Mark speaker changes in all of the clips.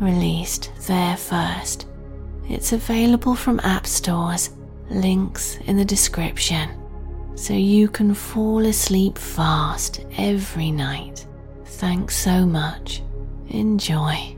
Speaker 1: released there first. It's available from app stores, links in the description, so you can fall asleep fast every night. Thanks so much. Enjoy.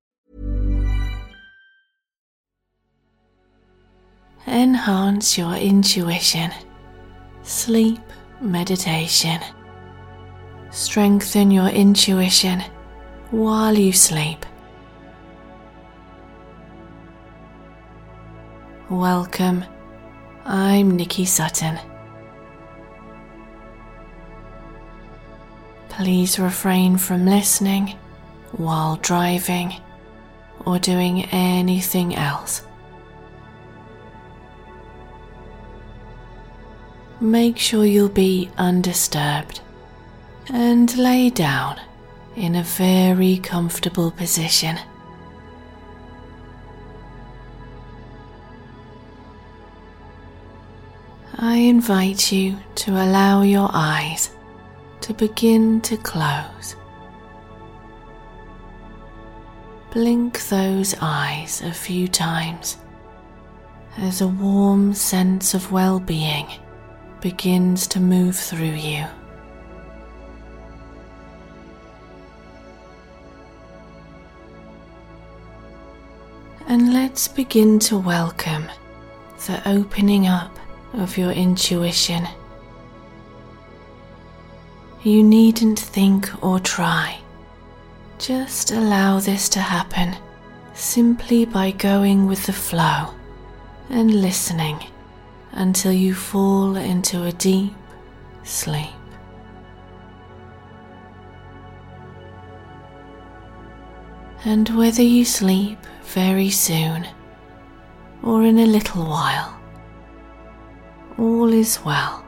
Speaker 1: Enhance your intuition. Sleep meditation. Strengthen your intuition while you sleep. Welcome. I'm Nicky Sutton. Please refrain from listening while driving or doing anything else. Make sure you'll be undisturbed and lay down in a very comfortable position. I invite you to allow your eyes to begin to close. Blink those eyes a few times as a warm sense of well being begins to move through you. And let's begin to welcome the opening up of your intuition. You needn't think or try. Just allow this to happen simply by going with the flow and listening until you fall into a deep sleep. And whether you sleep very soon or in a little while, all is well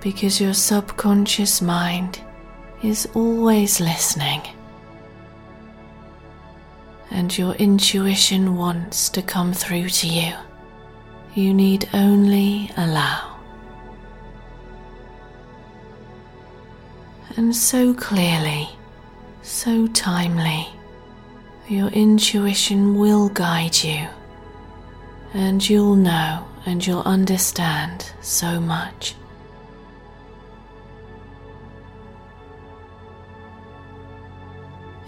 Speaker 1: because your subconscious mind is always listening and your intuition wants to come through to you. You need only allow. And so clearly, so timely, your intuition will guide you, and you'll know and you'll understand so much.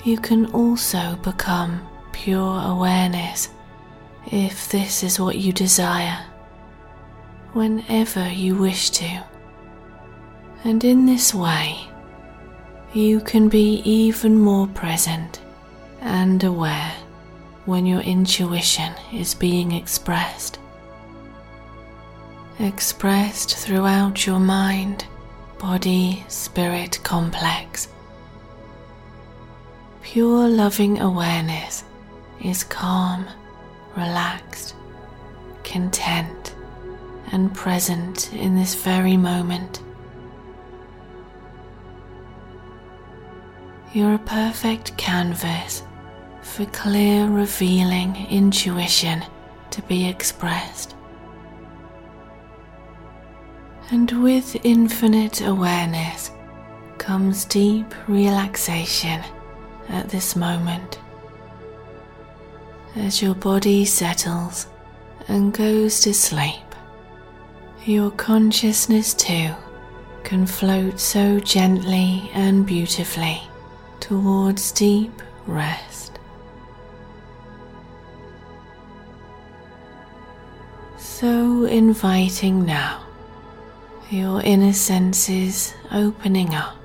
Speaker 1: You can also become pure awareness if this is what you desire, whenever you wish to. And in this way, you can be even more present and aware when your intuition is being expressed. Expressed throughout your mind, body, spirit complex. Pure loving awareness is calm, relaxed, content, and present in this very moment. You're a perfect canvas for clear, revealing intuition to be expressed. And with infinite awareness comes deep relaxation at this moment. As your body settles and goes to sleep, your consciousness too can float so gently and beautifully towards deep rest. So inviting now, your inner senses opening up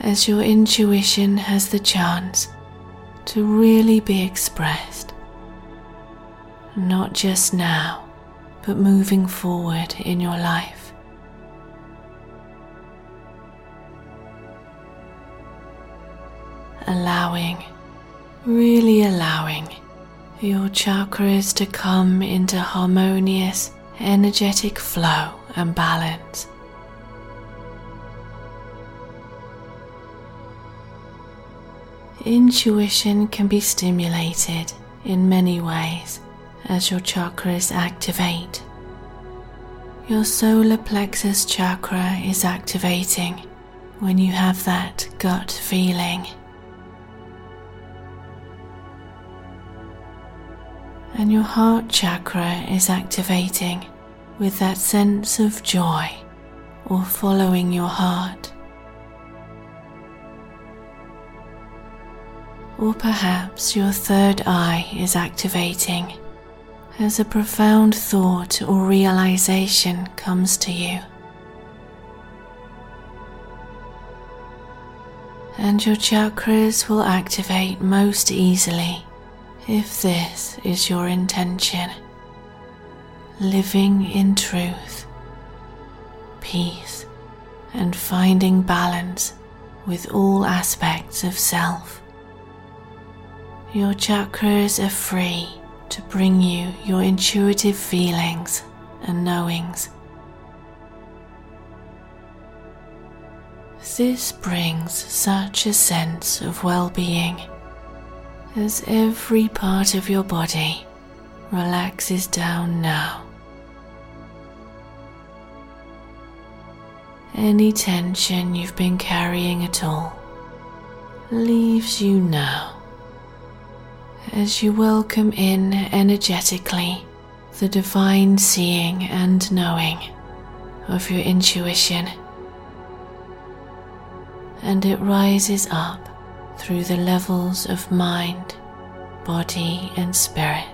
Speaker 1: as your intuition has the chance to really be expressed, not just now, but moving forward in your life. Allowing, really allowing your chakras to come into harmonious, energetic flow and balance. Intuition can be stimulated in many ways as your chakras activate. Your solar plexus chakra is activating when you have that gut feeling. And your heart chakra is activating with that sense of joy or following your heart. Or perhaps your third eye is activating as a profound thought or realization comes to you. And your chakras will activate most easily if this is your intention. Living in truth, peace, and finding balance with all aspects of self. Your chakras are free to bring you your intuitive feelings and knowings. This brings such a sense of well being as every part of your body relaxes down now. Any tension you've been carrying at all leaves you now as you welcome in energetically the divine seeing and knowing of your intuition, and it rises up through the levels of mind, body, and spirit.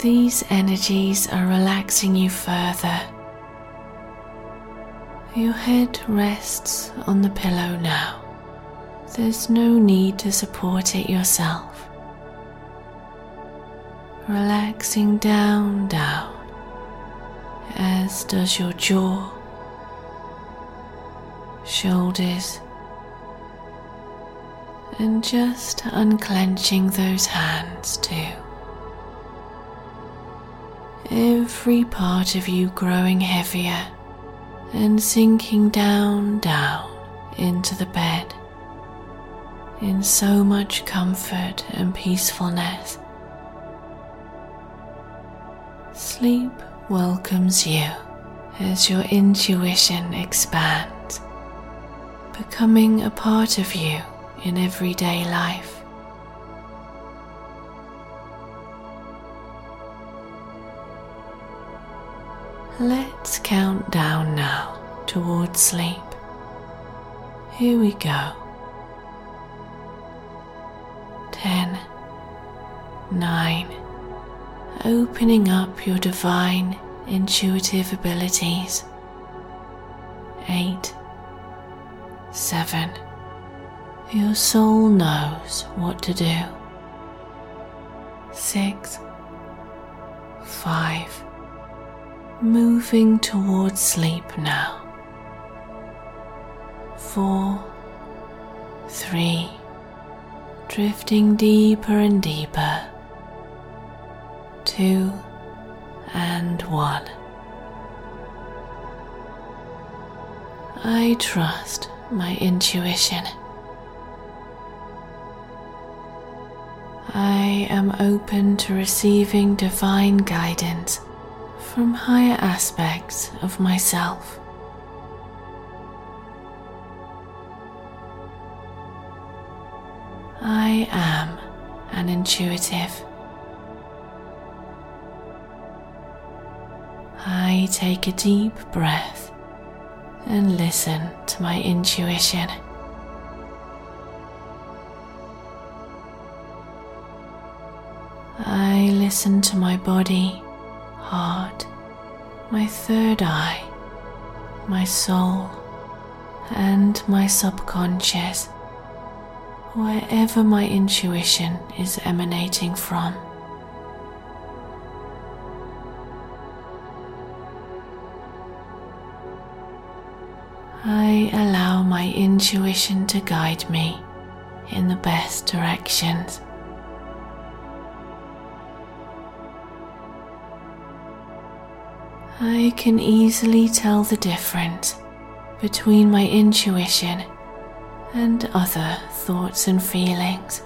Speaker 1: These energies are relaxing you further your head rests on the pillow now. There's no need to support it yourself. Relaxing down, down, as does your jaw, shoulders, and just unclenching those hands too. Every part of you growing heavier and sinking down, down into the bed in so much comfort and peacefulness. Sleep welcomes you as your intuition expands, becoming a part of you in everyday life. Let's count down now towards sleep. Here we go. Ten, nine, opening up your divine intuitive abilities. Eight, seven, your soul knows what to do. Six, five, moving towards sleep now. Four, three, drifting deeper and deeper. Two and one. I trust my intuition. I am open to receiving divine guidance from higher aspects of myself. I am an intuitive. I take a deep breath and listen to my intuition. I listen to my body, heart, my third eye, my soul, and my subconscious, wherever my intuition is emanating from. I allow my intuition to guide me in the best directions. I can easily tell the difference between my intuition and other thoughts and feelings.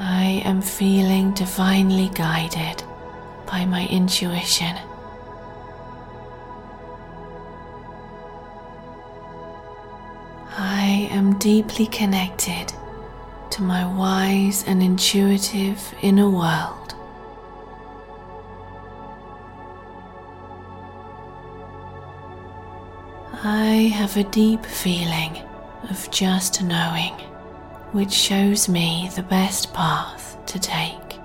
Speaker 1: I am feeling divinely guided by my intuition. I am deeply connected to my wise and intuitive inner world. I have a deep feeling of just knowing, which shows me the best path to take.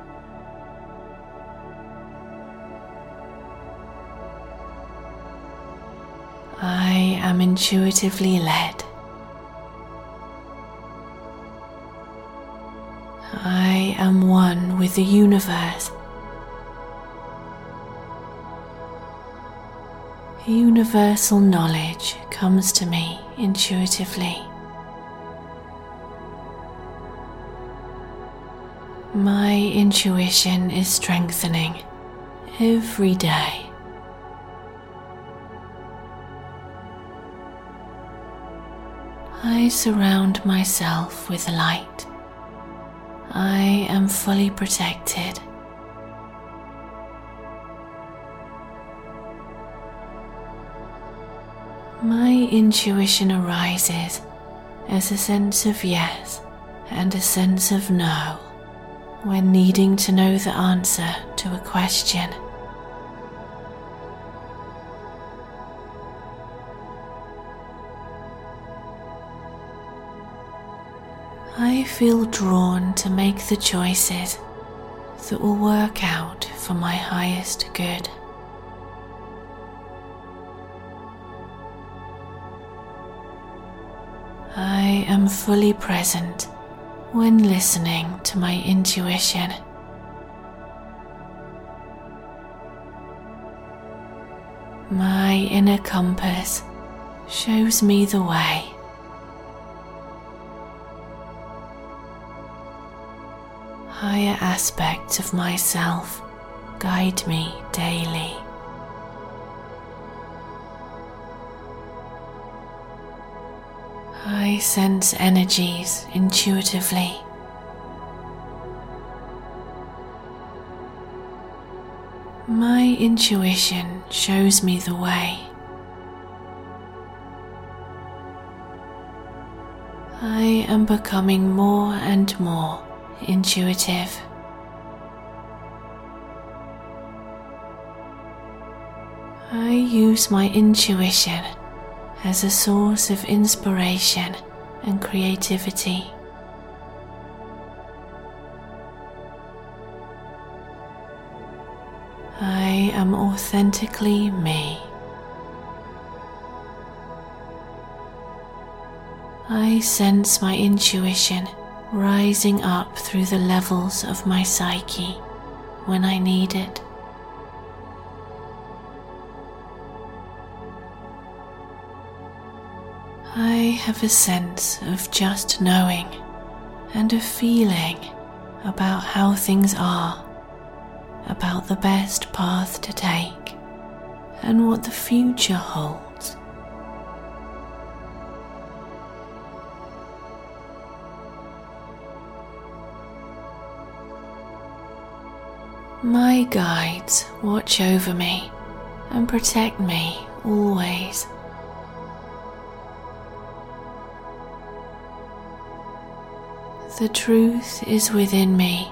Speaker 1: I am intuitively led with the universe. Universal knowledge comes to me intuitively. My intuition is strengthening every day. I surround myself with light. I am fully protected. My intuition arises as a sense of yes and a sense of no when needing to know the answer to a question. Feel drawn to make the choices that will work out for my highest good. I am fully present when listening to my intuition. My inner compass shows me the way. Higher aspects of myself guide me daily. I sense energies intuitively. My intuition shows me the way. I am becoming more and more intuitive. I use my intuition as a source of inspiration and creativity. I am authentically me. I sense my intuition rising up through the levels of my psyche when I need it. I have a sense of just knowing and a feeling about how things are about the best path to take and what the future holds. My guides watch over me and protect me always. The truth is within me,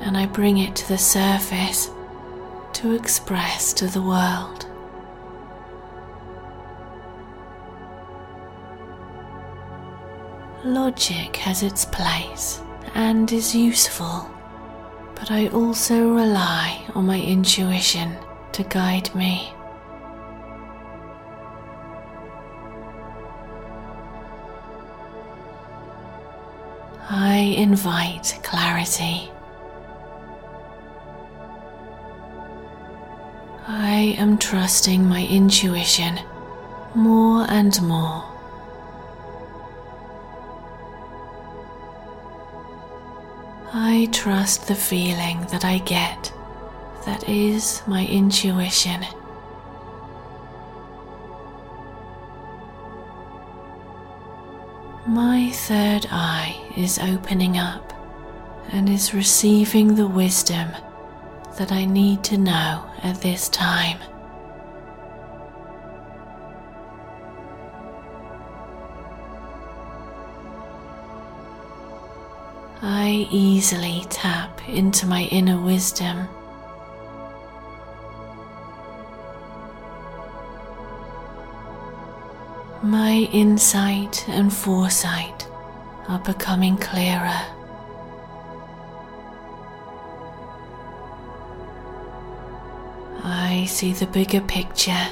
Speaker 1: and I bring it to the surface to express to the world. Logic has its place and is useful, but I also rely on my intuition to guide me. I invite clarity. I am trusting my intuition more and more. I trust the feeling that I get, that is my intuition. My third eye is opening up and is receiving the wisdom that I need to know at this time. Easily tap into my inner wisdom. My insight and foresight are becoming clearer. I see the bigger picture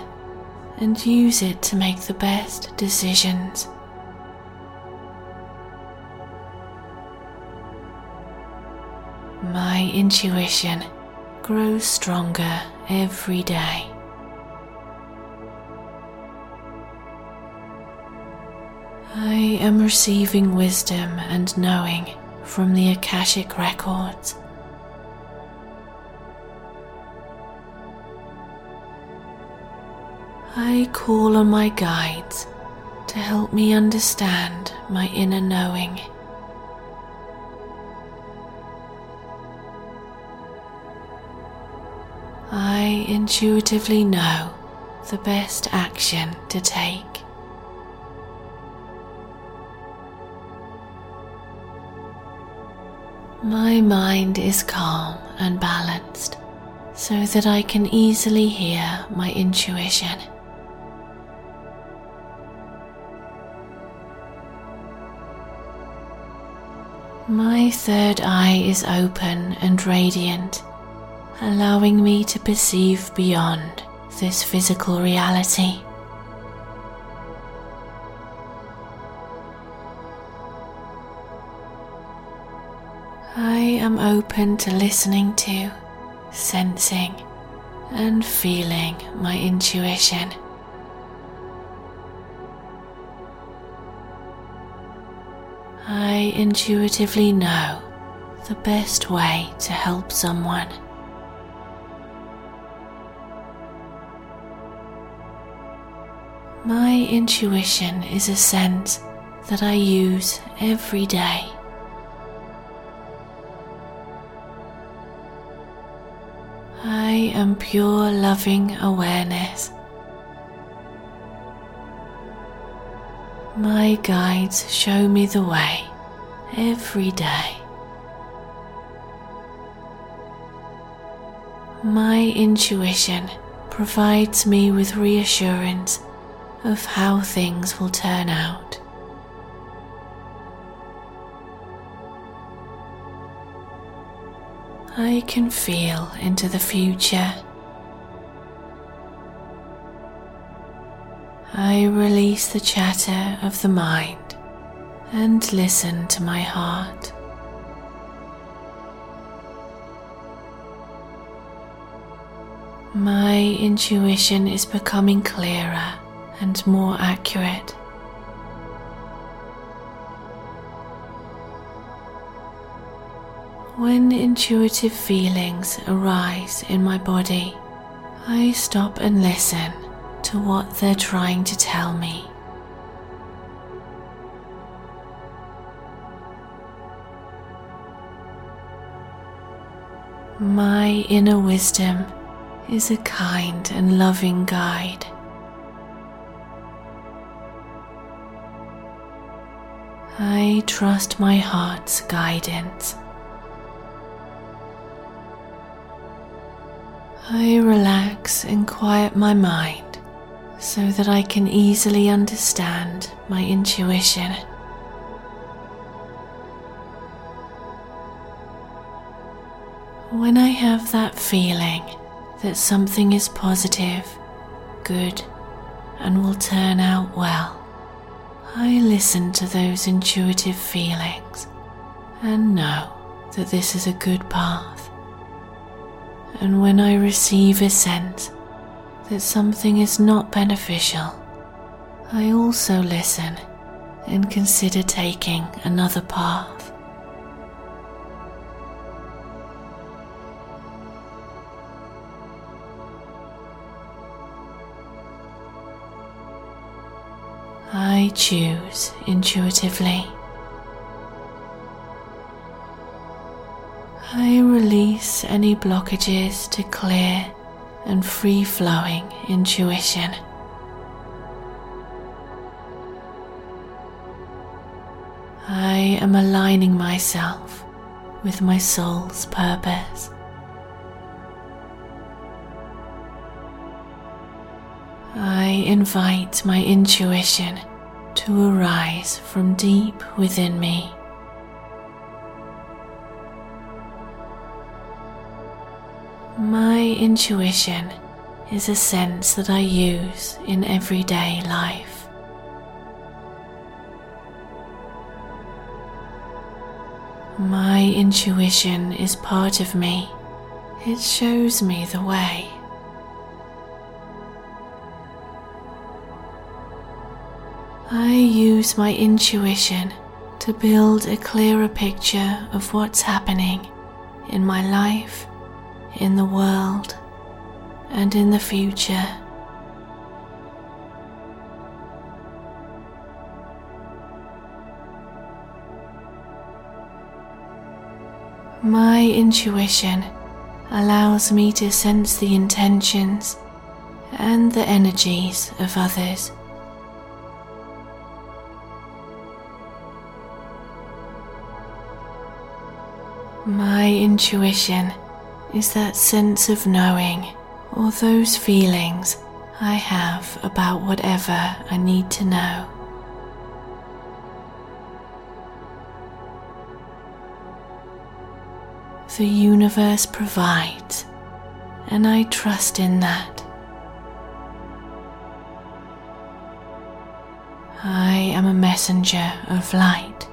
Speaker 1: and use it to make the best decisions. My intuition grows stronger every day. I am receiving wisdom and knowing from the Akashic records. I call on my guides to help me understand my inner knowing. I intuitively know the best action to take. My mind is calm and balanced so that I can easily hear my intuition. My third eye is open and radiant, allowing me to perceive beyond this physical reality. I am open to listening to, sensing, and feeling my intuition. I intuitively know the best way to help someone. My intuition is a sense that I use every day. I am pure loving awareness. My guides show me the way every day. My intuition provides me with reassurance of how things will turn out. I can feel into the future. I release the chatter of the mind and listen to my heart. My intuition is becoming clearer and more accurate. When intuitive feelings arise in my body, I stop and listen to what they're trying to tell me. My inner wisdom is a kind and loving guide. I trust my heart's guidance. I relax and quiet my mind so that I can easily understand my intuition. When I have that feeling that something is positive, good, and will turn out well, I listen to those intuitive feelings and know that this is a good path. And when I receive a sense that something is not beneficial, I also listen and consider taking another path. I choose intuitively. I release any blockages to clear and free flowing intuition. I am aligning myself with my soul's purpose. I invite my intuition to arise from deep within me. My intuition is a sense that I use in everyday life. My intuition is part of me. It shows me the way. I use my intuition to build a clearer picture of what's happening in my life, in the world, and in the future. My intuition allows me to sense the intentions and the energies of others. My intuition is that sense of knowing or those feelings I have about whatever I need to know. The universe provides, and I trust in that. I am a messenger of light.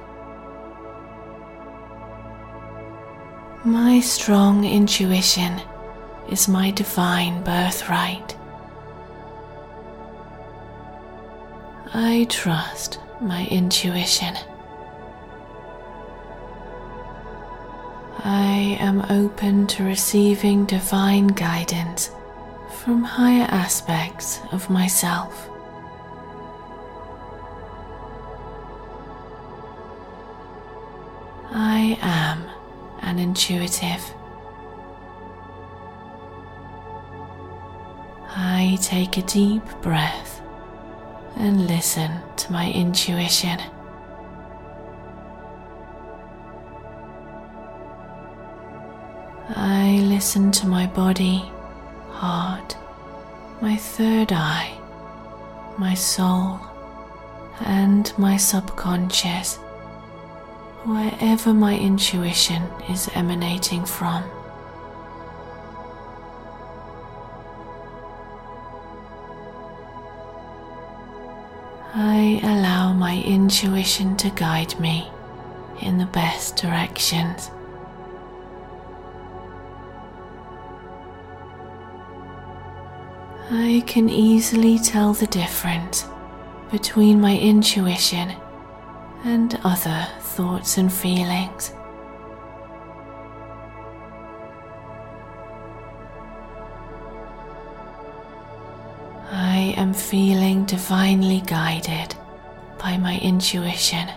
Speaker 1: My strong intuition is my divine birthright. I trust my intuition. I am open to receiving divine guidance from higher aspects of myself. I am and intuitive. I take a deep breath and listen to my intuition. I listen to my body, heart, my third eye, my soul, and my subconscious wherever my intuition is emanating from. I allow my intuition to guide me in the best directions. I can easily tell the difference between my intuition and other thoughts and feelings. I am feeling divinely guided by my intuition.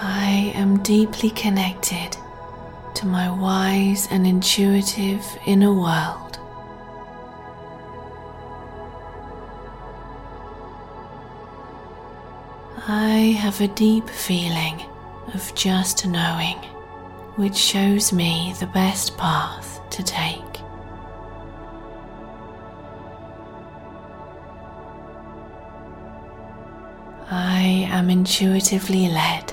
Speaker 1: I am deeply connected to my wise and intuitive inner world. I have a deep feeling of just knowing, which shows me the best path to take. I am intuitively led.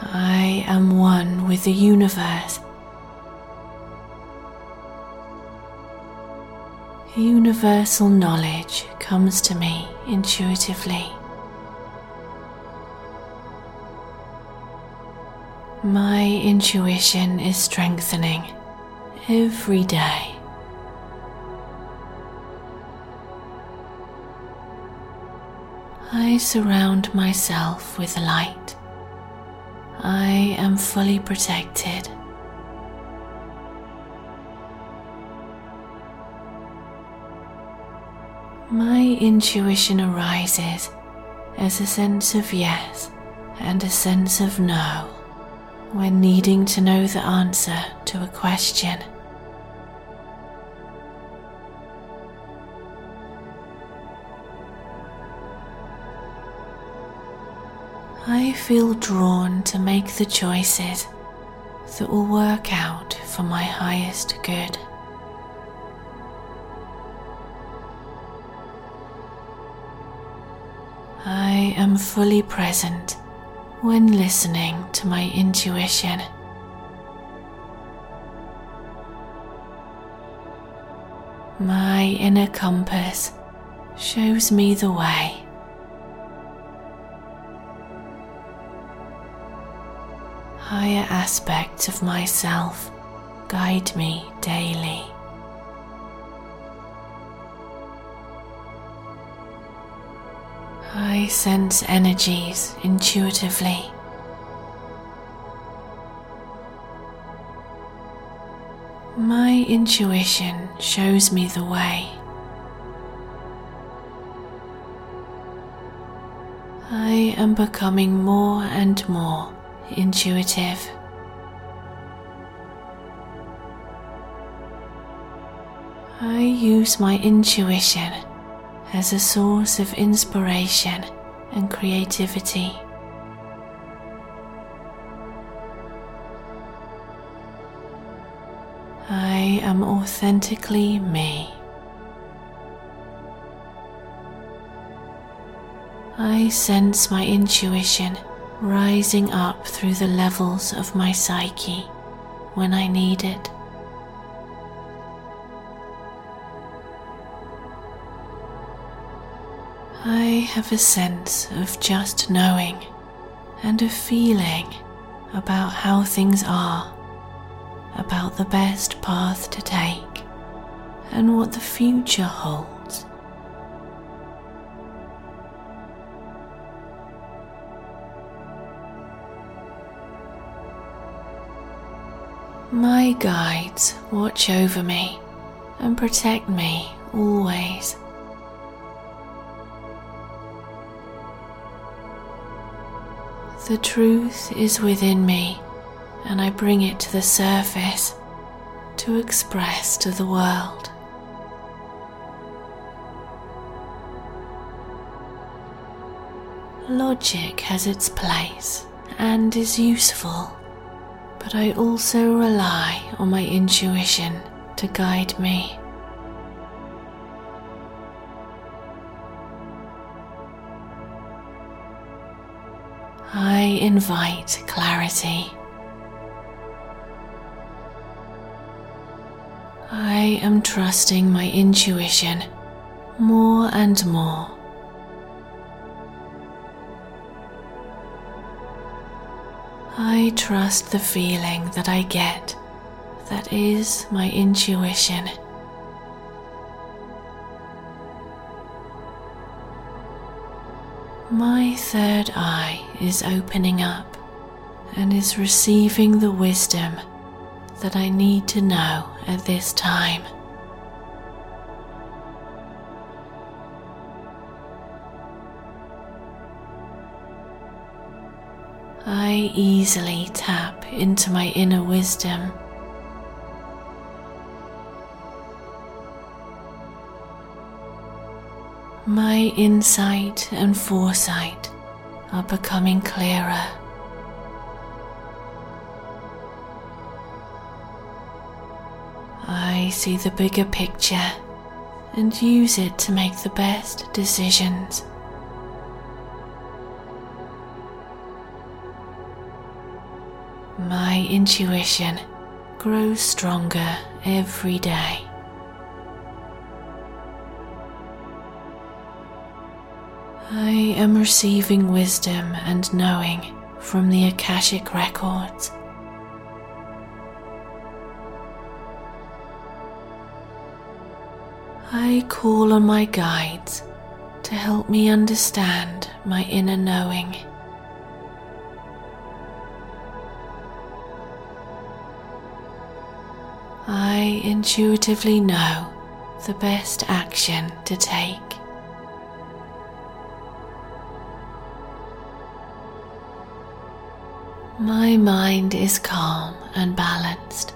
Speaker 1: I am one with the universe. Universal knowledge comes to me intuitively. My intuition is strengthening every day. I surround myself with light. I am fully protected. My intuition arises as a sense of yes and a sense of no when needing to know the answer to a question. I feel drawn to make the choices that will work out for my highest good. Am fully present when listening to my intuition. My inner compass shows me the way. Higher aspects of myself guide me daily. I sense energies intuitively. My intuition shows me the way. I am becoming more and more intuitive. I use my intuition as a source of inspiration and creativity. I am authentically me. I sense my intuition rising up through the levels of my psyche when I need it. Have a sense of just knowing and a feeling about how things are, about the best path to take, and what the future holds. My guides watch over me and protect me always. The truth is within me, and I bring it to the surface to express to the world. Logic has its place and is useful but I also rely on my intuition to guide me. Invite clarity. I am trusting my intuition more and more. I trust the feeling that I get, that is my intuition. My third eye is opening up and is receiving the wisdom that I need to know at this time. I easily tap into my inner wisdom. My insight and foresight are becoming clearer. I see the bigger picture and use it to make the best decisions. My intuition grows stronger every day. I am receiving wisdom and knowing from the Akashic records. I call on my guides to help me understand my inner knowing. I intuitively know the best action to take. My mind is calm and balanced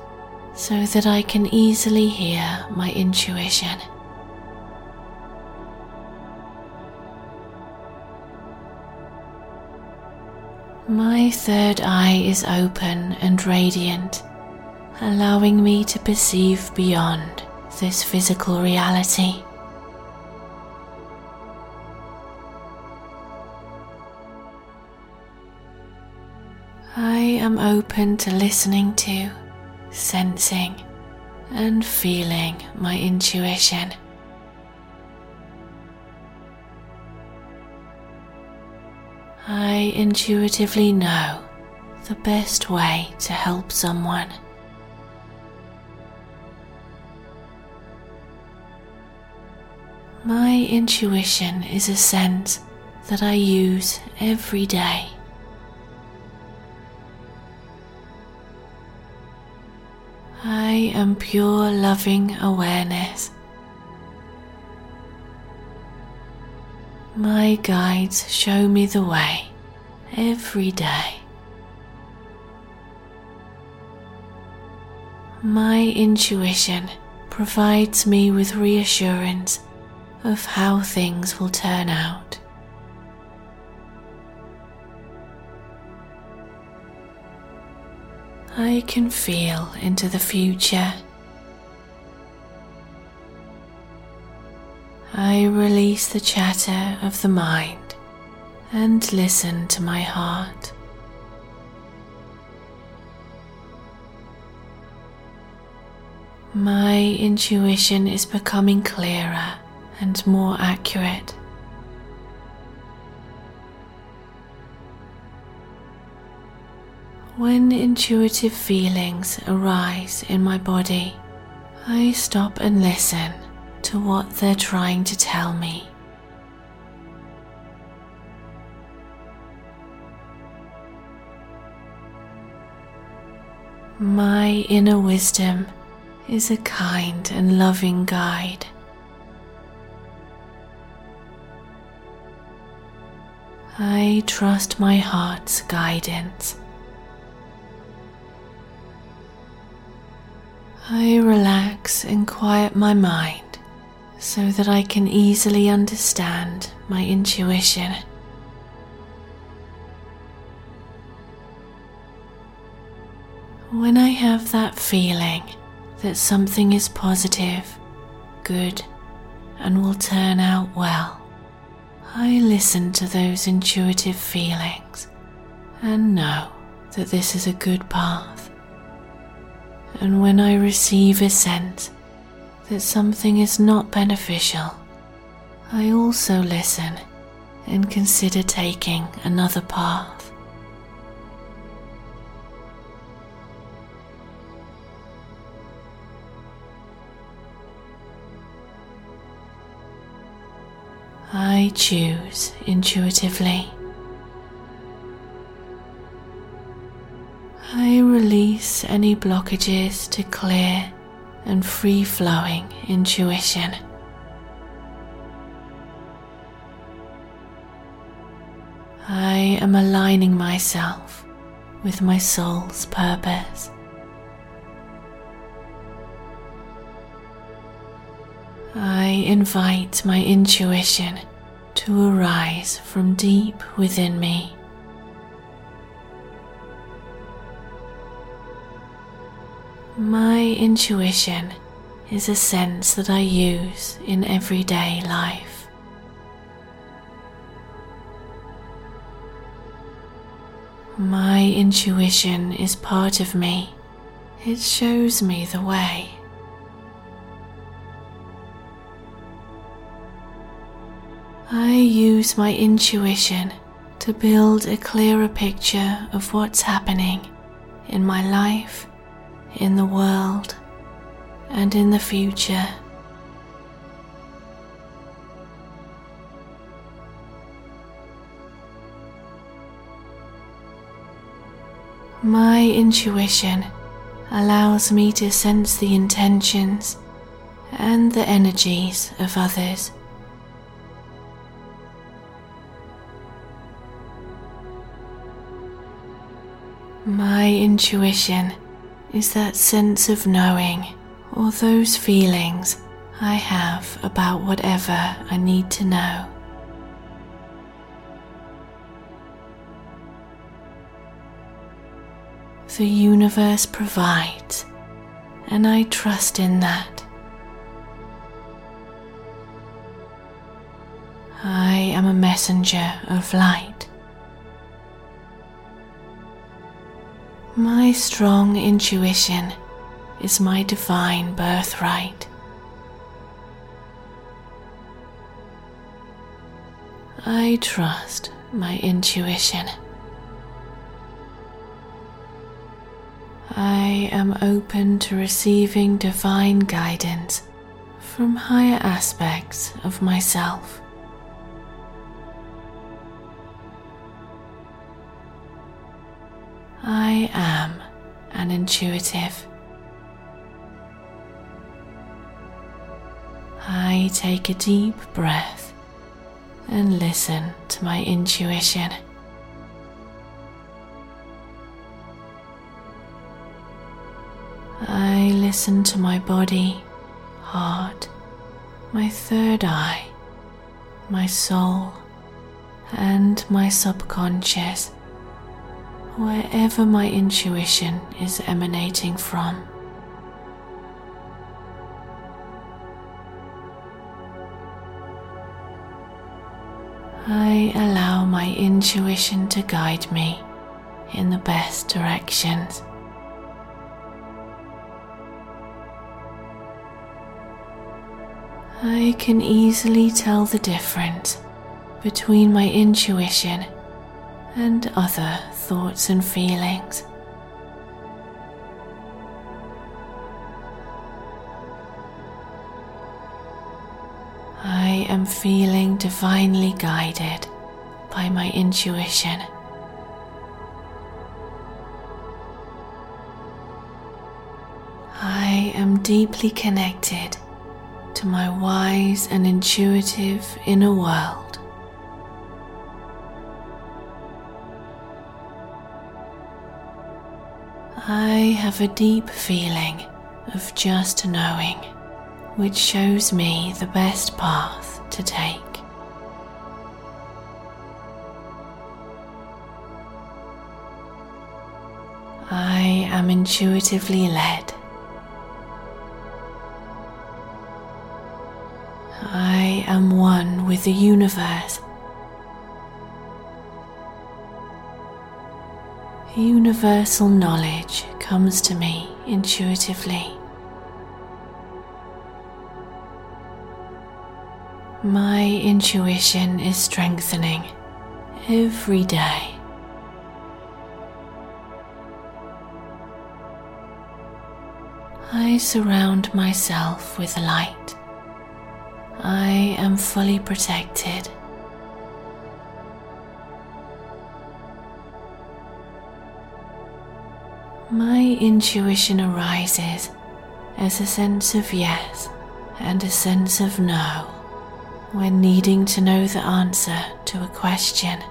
Speaker 1: so that I can easily hear my intuition. My third eye is open and radiant, allowing me to perceive beyond this physical reality. Am open to listening to, sensing, and feeling my intuition. I intuitively know the best way to help someone. My intuition is a sense that I use every day. I am pure loving awareness. My guides show me the way every day. My intuition provides me with reassurance of how things will turn out. I can feel into the future. I release the chatter of the mind and listen to my heart. My intuition is becoming clearer and more accurate. When intuitive feelings arise in my body, I stop and listen to what they're trying to tell me. My inner wisdom is a kind and loving guide. I trust my heart's guidance. I relax and quiet my mind so that I can easily understand my intuition. When I have that feeling that something is positive, good, and will turn out well, I listen to those intuitive feelings and know that this is a good path. And when I receive a sense that something is not beneficial, I also listen and consider taking another path. I choose intuitively. Release any blockages to clear and free flowing intuition. I am aligning myself with my soul's purpose. I invite my intuition to arise from deep within me. My intuition is a sense that I use in everyday life. My intuition is part of me. It shows me the way. I use my intuition to build a clearer picture of what's happening in my life, in the world, and in the future. My intuition allows me to sense the intentions and the energies of others. My intuition is that sense of knowing or those feelings I have about whatever I need to know. The universe provides, and I trust in that. I am a messenger of light. My strong intuition is my divine birthright. I trust my intuition. I am open to receiving divine guidance from higher aspects of myself. I am an intuitive. I take a deep breath and listen to my intuition. I listen to my body, heart, my third eye, my soul, and my subconscious, wherever my intuition is emanating from. I allow my intuition to guide me in the best directions. I can easily tell the difference between my intuition and other thoughts and feelings. I am feeling divinely guided by my intuition. I am deeply connected to my wise and intuitive inner world. I have a deep feeling of just knowing, which shows me the best path to take. I am intuitively led. I am one with the universe. Universal knowledge comes to me intuitively. My intuition is strengthening every day. I surround myself with light. I am fully protected. My intuition arises as a sense of yes and a sense of no when needing to know the answer to a question.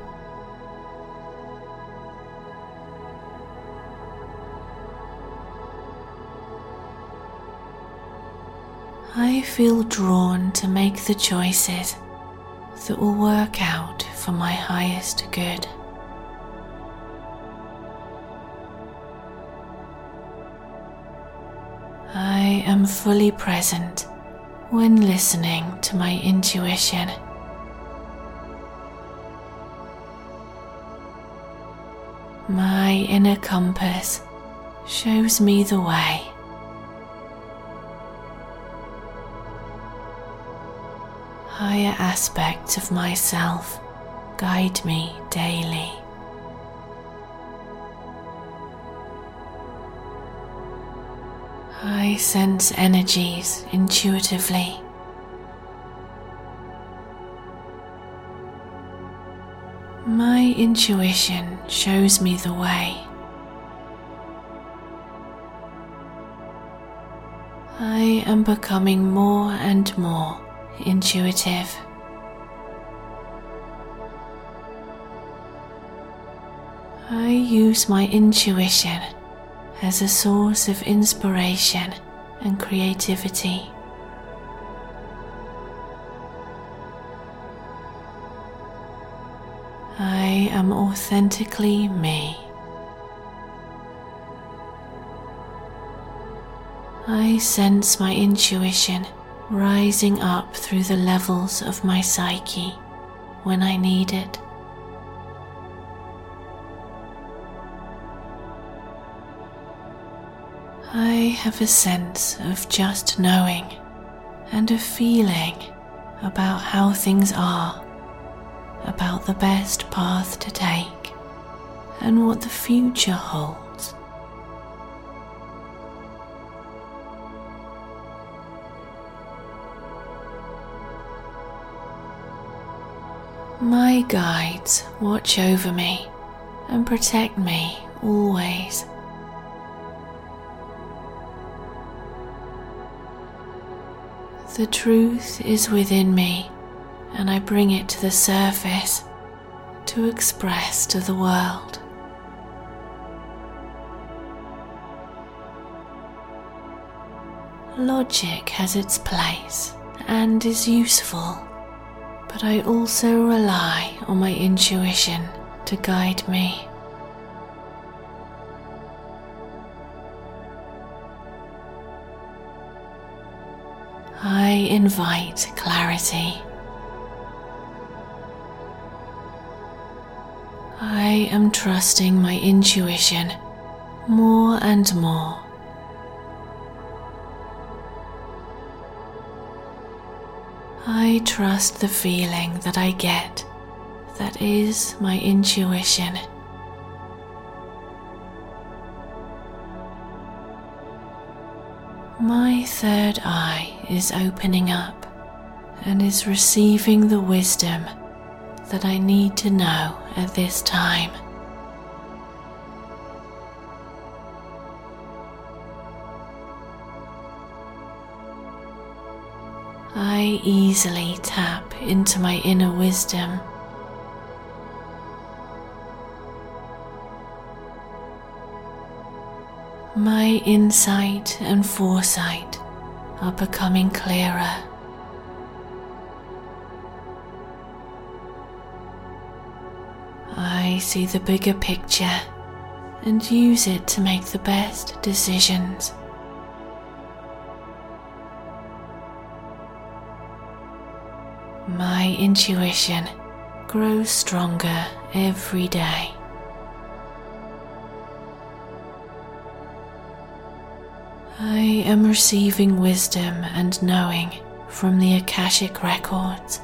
Speaker 1: I feel drawn to make the choices that will work out for my highest good. I am fully present when listening to my intuition. My inner compass shows me the way. Higher aspects of myself guide me daily. I sense energies intuitively. My intuition shows me the way. I am becoming more and more intuitive. I use my intuition as a source of inspiration and creativity. I am authentically me. I sense my intuition rising up through the levels of my psyche when I need it. Have a sense of just knowing and a feeling about how things are, about the best path to take, and what the future holds. My guides watch over me and protect me always. The truth is within me, and I bring it to the surface to express to the world. Logic has its place and is useful, but I also rely on my intuition to guide me. Invite clarity. I am trusting my intuition more and more. I trust the feeling that I get, that is my intuition. My third eye is opening up and is receiving the wisdom that I need to know at this time. I easily tap into my inner wisdom. My insight and foresight are becoming clearer. I see the bigger picture and use it to make the best decisions. My intuition grows stronger every day. I am receiving wisdom and knowing from the Akashic records.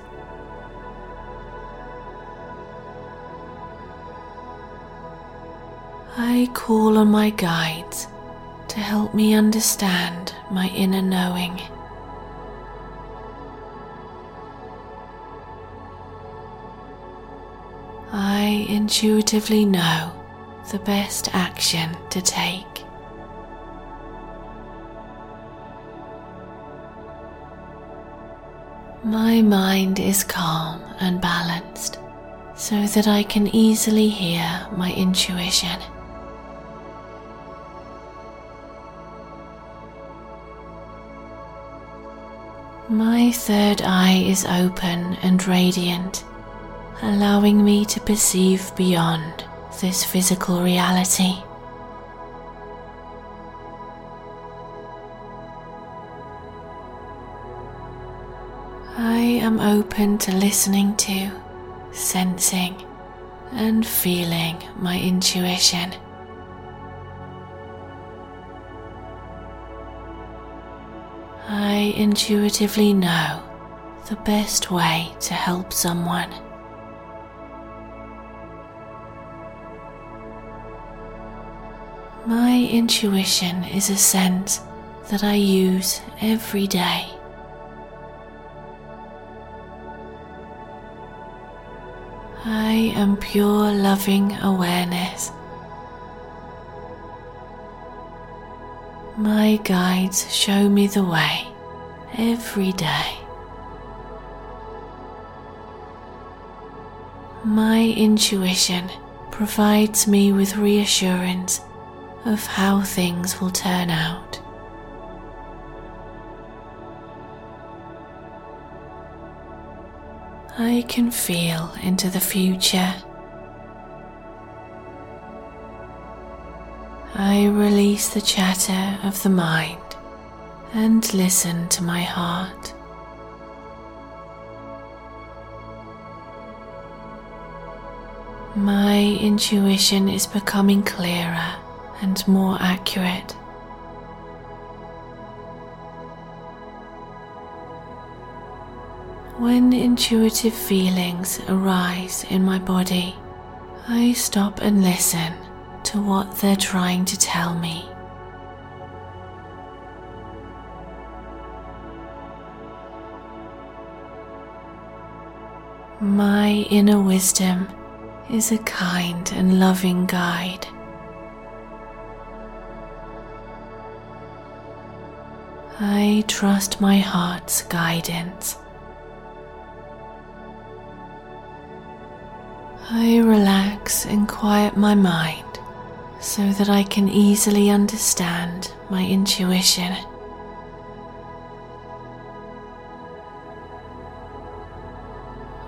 Speaker 1: I call on my guides to help me understand my inner knowing. I intuitively know the best action to take. My mind is calm and balanced so that I can easily hear my intuition. My third eye is open and radiant, allowing me to perceive beyond this physical reality. I am open to listening to, sensing, and feeling my intuition. I intuitively know the best way to help someone. My intuition is a sense that I use every day. I am pure loving awareness. My guides show me the way every day. My intuition provides me with reassurance of how things will turn out. I can feel into the future. I release the chatter of the mind and listen to my heart. My intuition is becoming clearer and more accurate. When intuitive feelings arise in my body, I stop and listen to what they're trying to tell me. My inner wisdom is a kind and loving guide. I trust my heart's guidance. I relax and quiet my mind so that I can easily understand my intuition.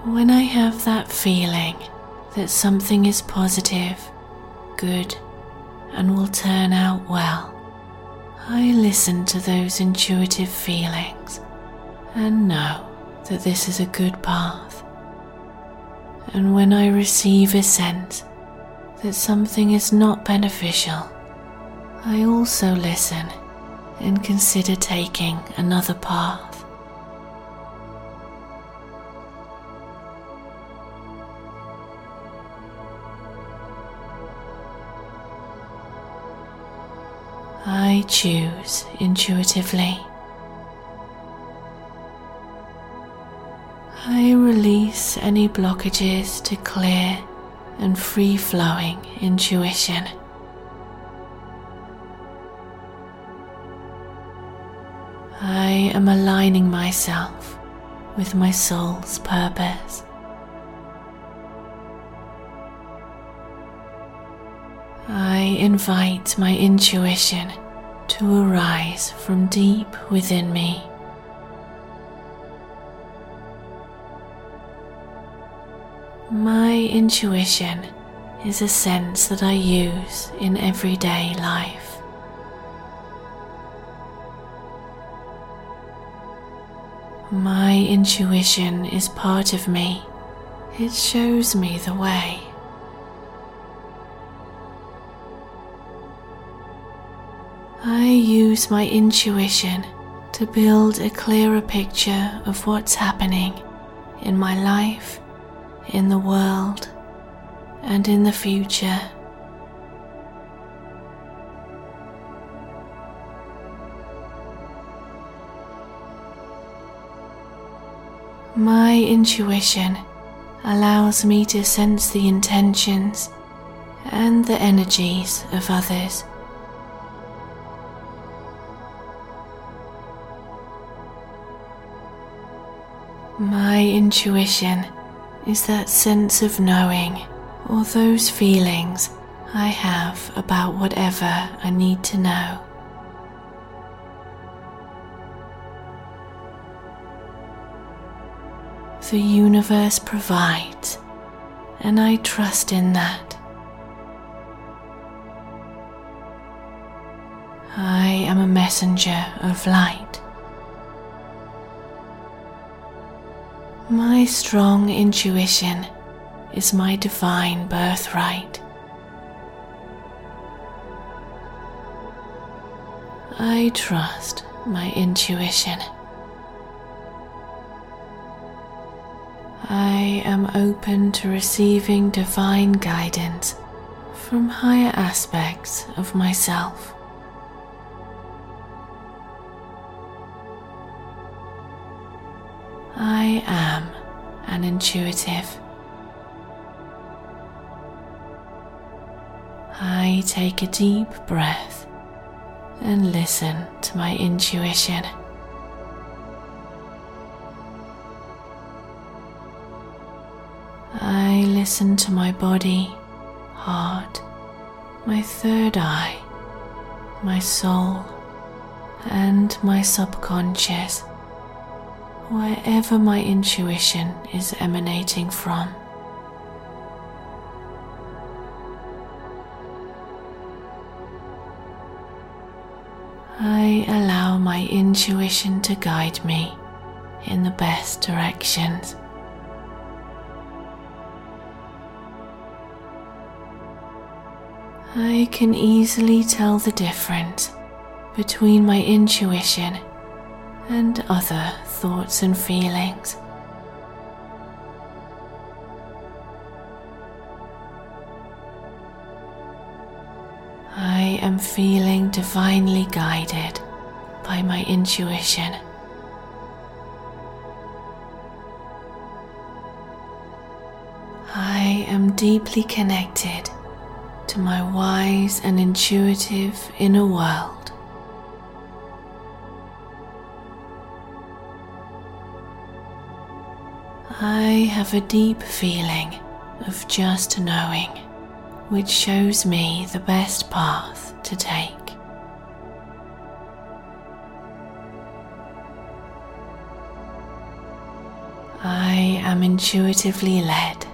Speaker 1: When I have that feeling that something is positive, good, and will turn out well, I listen to those intuitive feelings and know that this is a good path. And when I receive a sense that something is not beneficial, I also listen and consider taking another path. I choose intuitively. I release any blockages to clear and free flowing intuition. I am aligning myself with my soul's purpose. I invite my intuition to arise from deep within me. My intuition is a sense that I use in everyday life. My intuition is part of me. It shows me the way. I use my intuition to build a clearer picture of what's happening in my life, in the world, and in the future. My intuition allows me to sense the intentions and the energies of others. My intuition is that sense of knowing or those feelings I have about whatever I need to know. The universe provides, and I trust in that. I am a messenger of light. My strong intuition is my divine birthright. I trust my intuition. I am open to receiving divine guidance from higher aspects of myself. I am an intuitive. I take a deep breath and listen to my intuition. I listen to my body, heart, my third eye, my soul, and my subconscious, wherever my intuition is emanating from. I allow my intuition to guide me in the best directions. I can easily tell the difference between my intuition and other thoughts and feelings. I am feeling divinely guided by my intuition. I am deeply connected to my wise and intuitive inner world. I have a deep feeling of just knowing, which shows me the best path to take. I am intuitively led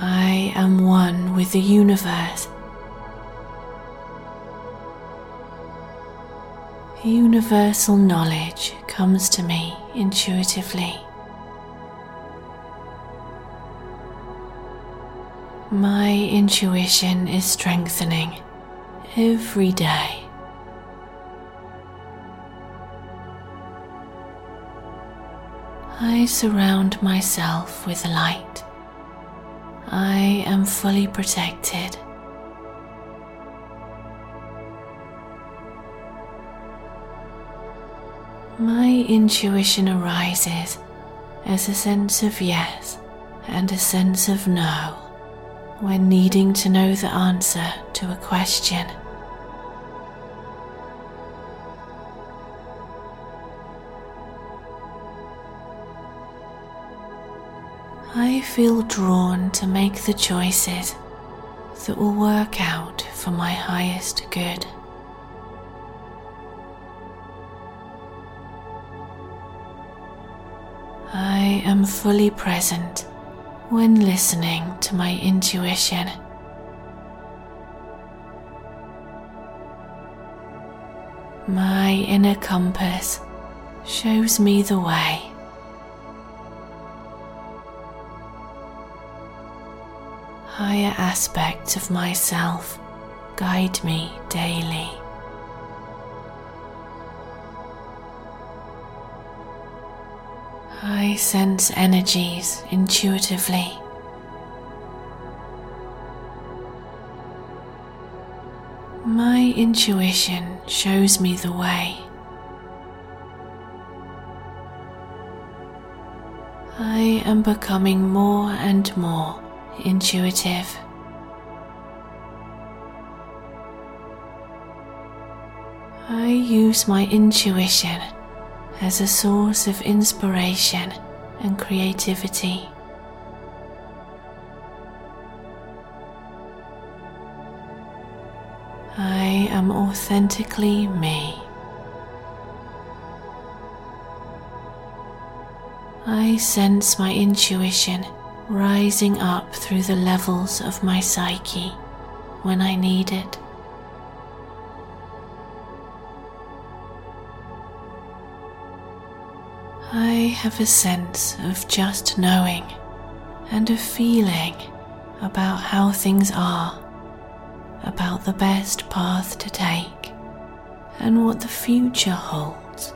Speaker 1: I am one with the universe. Universal knowledge comes to me intuitively. My intuition is strengthening every day. I surround myself with light. I am fully protected. My intuition arises as a sense of yes and a sense of no when needing to know the answer to a question. I feel drawn to make the choices that will work out for my highest good. I am fully present when listening to my intuition. My inner compass shows me the way. higher aspects of myself guide me daily. I sense energies intuitively. My intuition shows me the way. I am becoming more and more intuitive. I use my intuition as a source of inspiration and creativity. I am authentically me. I sense my intuition rising up through the levels of my psyche when I need it. I have a sense of just knowing and a feeling about how things are, about the best path to take, and what the future holds.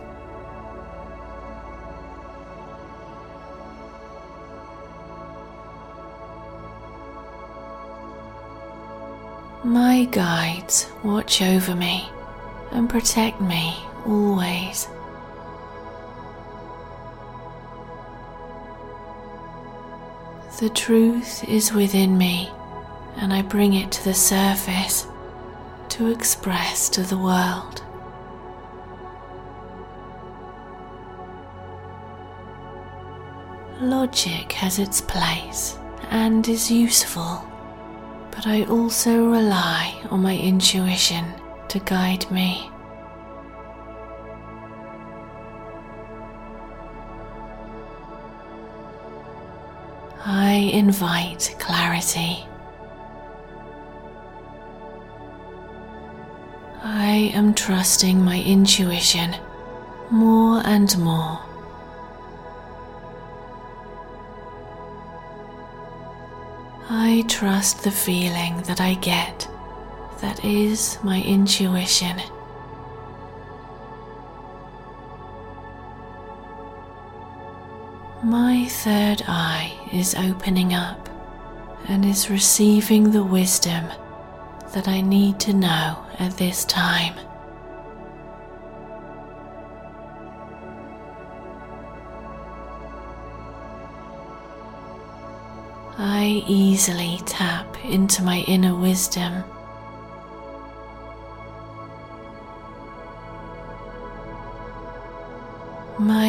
Speaker 1: My guides watch over me and protect me always. The truth is within me, and I bring it to the surface to express to the world. Logic has its place and is useful, but I also rely on my intuition to guide me. I invite clarity. I am trusting my intuition more and more. I trust the feeling that I get, that is my intuition. My third eye is opening up and is receiving the wisdom that I need to know at this time. I easily tap into my inner wisdom.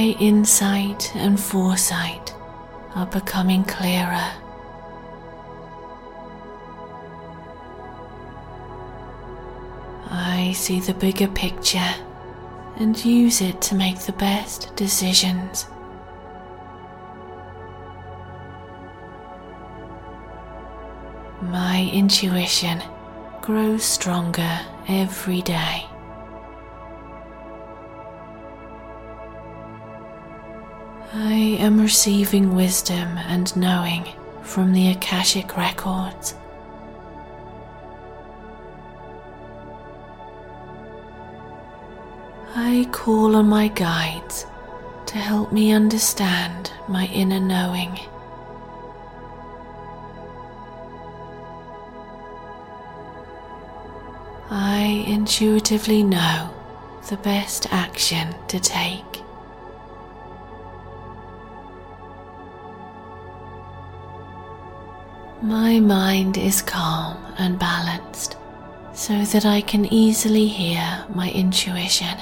Speaker 1: My insight and foresight are becoming clearer. I see the bigger picture and use it to make the best decisions. My intuition grows stronger every day. Am receiving wisdom and knowing from the Akashic records. I call on my guides to help me understand my inner knowing. I intuitively know the best action to take. My mind is calm and balanced so that I can easily hear my intuition.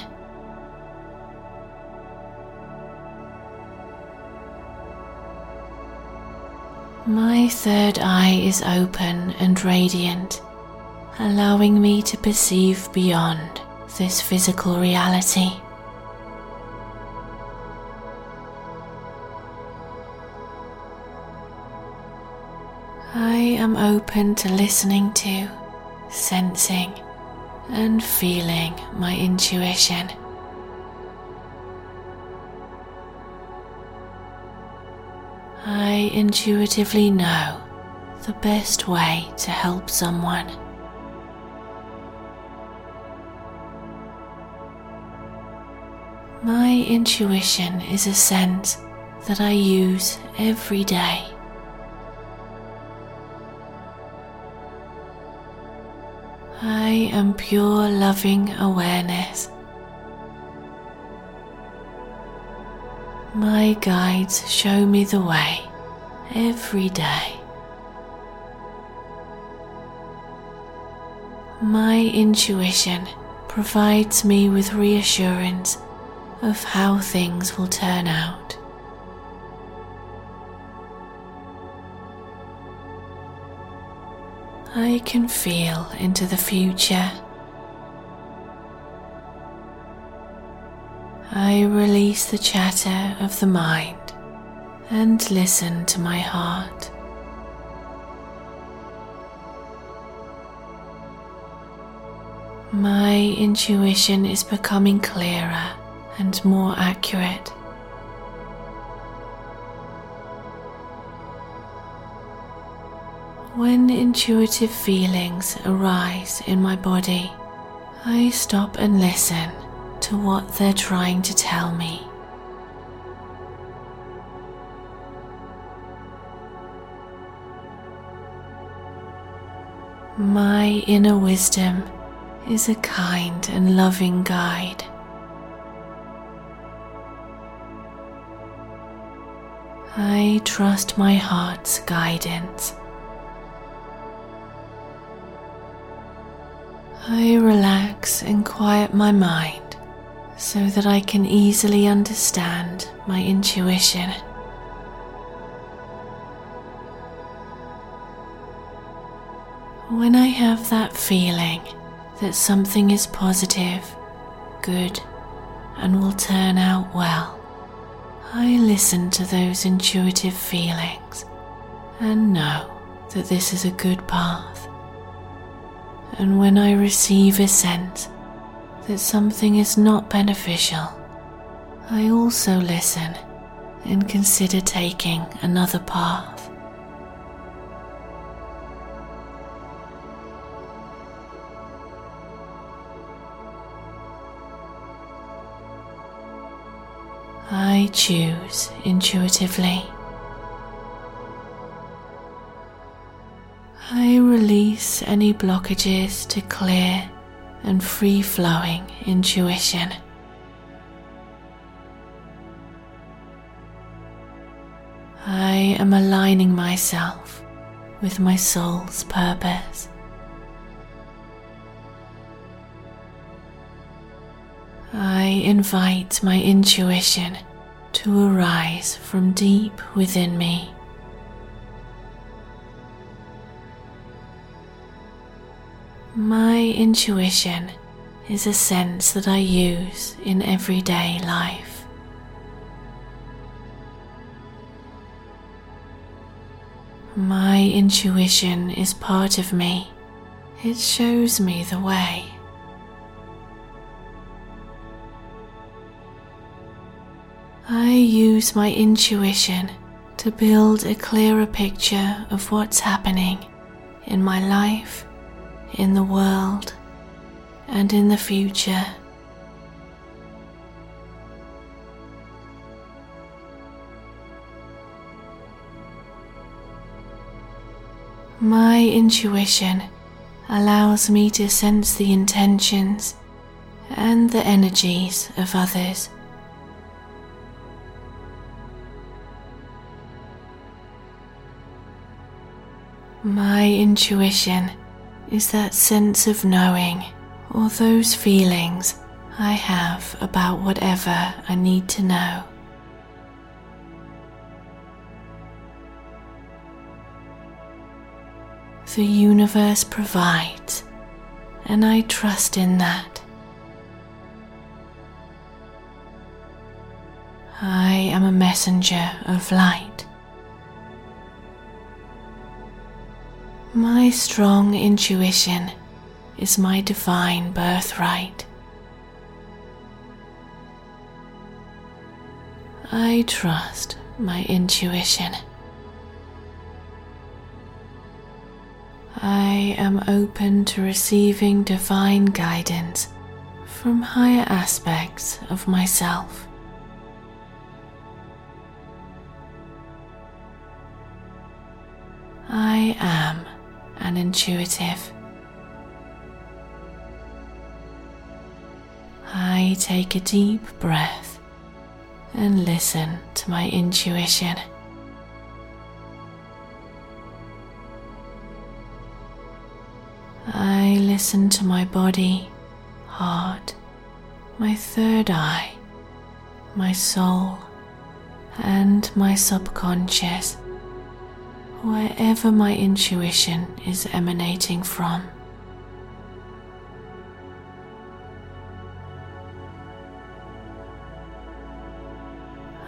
Speaker 1: My third eye is open and radiant, allowing me to perceive beyond this physical reality. Am open to listening to, sensing, and feeling my intuition. I intuitively know the best way to help someone. My intuition is a sense that I use every day. I am pure loving awareness. My guides show me the way every day. My intuition provides me with reassurance of how things will turn out. I can feel into the future. I release the chatter of the mind and listen to my heart. My intuition is becoming clearer and more accurate. When intuitive feelings arise in my body, I stop and listen to what they're trying to tell me. My inner wisdom is a kind and loving guide. I trust my heart's guidance. I relax and quiet my mind so that I can easily understand my intuition. When I have that feeling that something is positive, good, and will turn out well, I listen to those intuitive feelings and know that this is a good path and when I receive a sense that something is not beneficial, I also listen and consider taking another path. I choose intuitively. I release any blockages to clear and free flowing intuition. I am aligning myself with my soul's purpose. I invite my intuition to arise from deep within me. My intuition is a sense that I use in everyday life. My intuition is part of me. It shows me the way. I use my intuition to build a clearer picture of what's happening in my life in the world and in the future. My intuition allows me to sense the intentions and the energies of others. My intuition is that sense of knowing or those feelings I have about whatever I need to know. The universe provides, and I trust in that. I am a messenger of light. My strong intuition is my divine birthright. I trust my intuition. I am open to receiving divine guidance from higher aspects of myself. I am and intuitive. I take a deep breath and listen to my intuition. I listen to my body, heart, my third eye, my soul, and my subconscious, wherever my intuition is emanating from.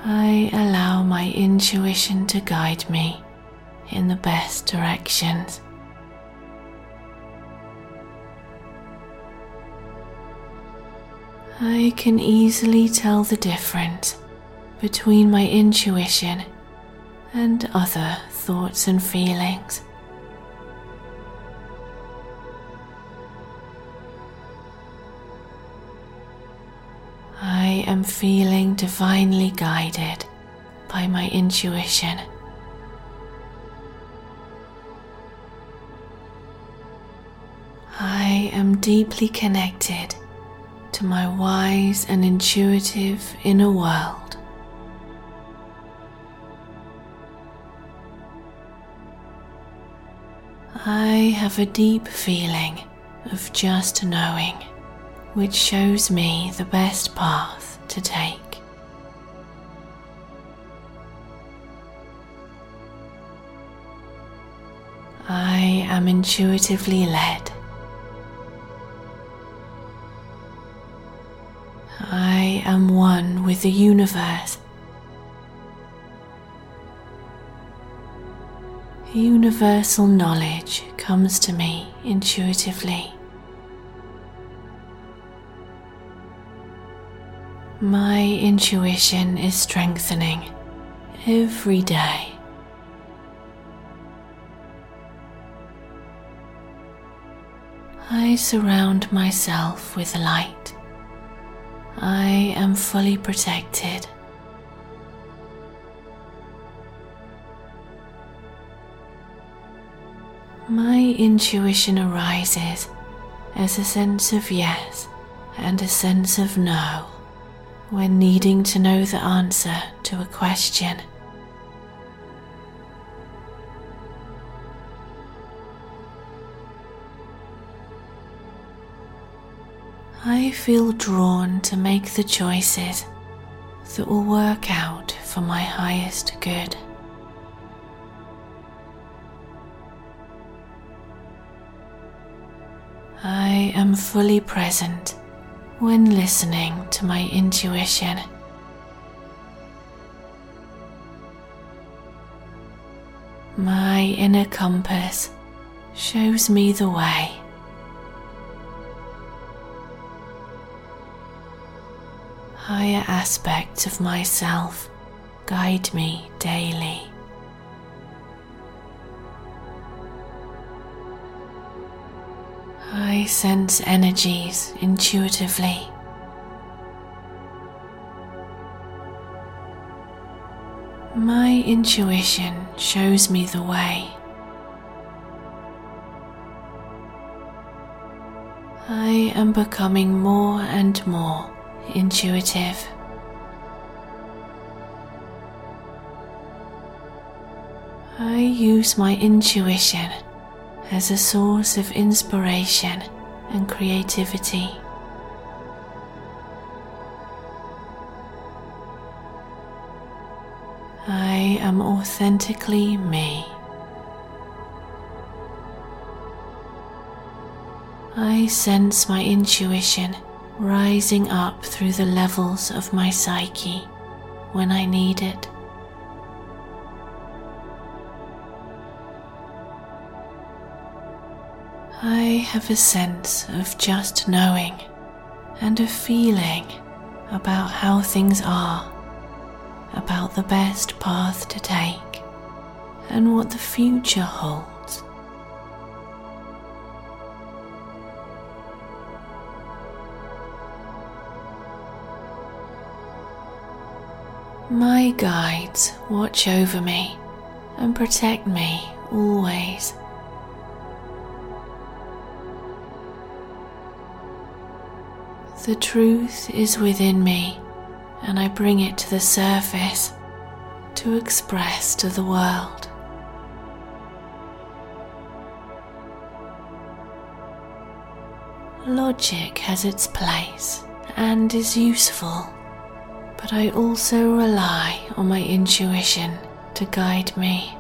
Speaker 1: I allow my intuition to guide me in the best directions. I can easily tell the difference between my intuition and other thoughts and feelings. I am feeling divinely guided by my intuition. I am deeply connected to my wise and intuitive inner world. I have a deep feeling of just knowing which shows me the best path to take. I am intuitively led. I am one with the universe. Universal knowledge comes to me intuitively. My intuition is strengthening every day. I surround myself with light. I am fully protected. My intuition arises as a sense of yes and a sense of no when needing to know the answer to a question. I feel drawn to make the choices that will work out for my highest good. I am fully present when listening to my intuition. My inner compass shows me the way. Higher aspects of myself guide me daily. I sense energies intuitively. My intuition shows me the way. I am becoming more and more intuitive. I use my intuition as a source of inspiration and creativity. I am authentically me. I sense my intuition rising up through the levels of my psyche when I need it. I have a sense of just knowing and a feeling about how things are, about the best path to take, and what the future holds. My guides watch over me and protect me always. The truth is within me, and I bring it to the surface to express to the world. Logic has its place and is useful, but I also rely on my intuition to guide me.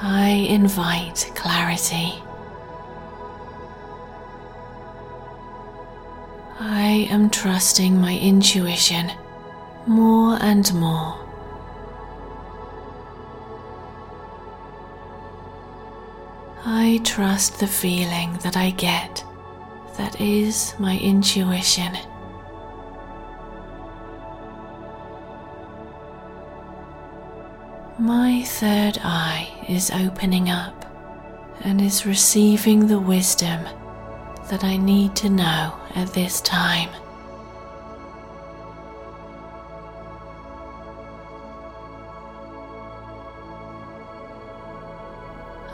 Speaker 1: I invite clarity. I am trusting my intuition more and more. I trust the feeling that I get, that is my intuition. My third eye is opening up and is receiving the wisdom that I need to know at this time.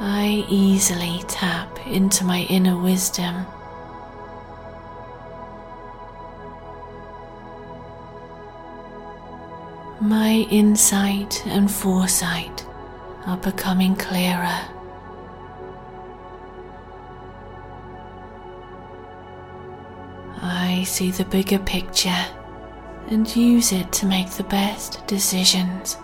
Speaker 1: I easily tap into my inner wisdom. My insight and foresight are becoming clearer. I see the bigger picture and use it to make the best decisions.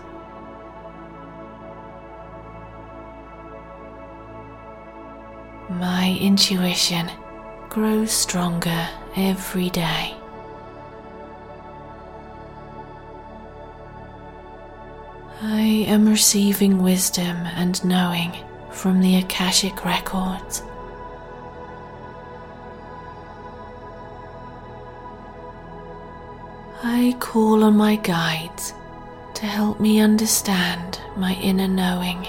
Speaker 1: My intuition grows stronger every day. I am receiving wisdom and knowing from the Akashic records. I call on my guides to help me understand my inner knowing.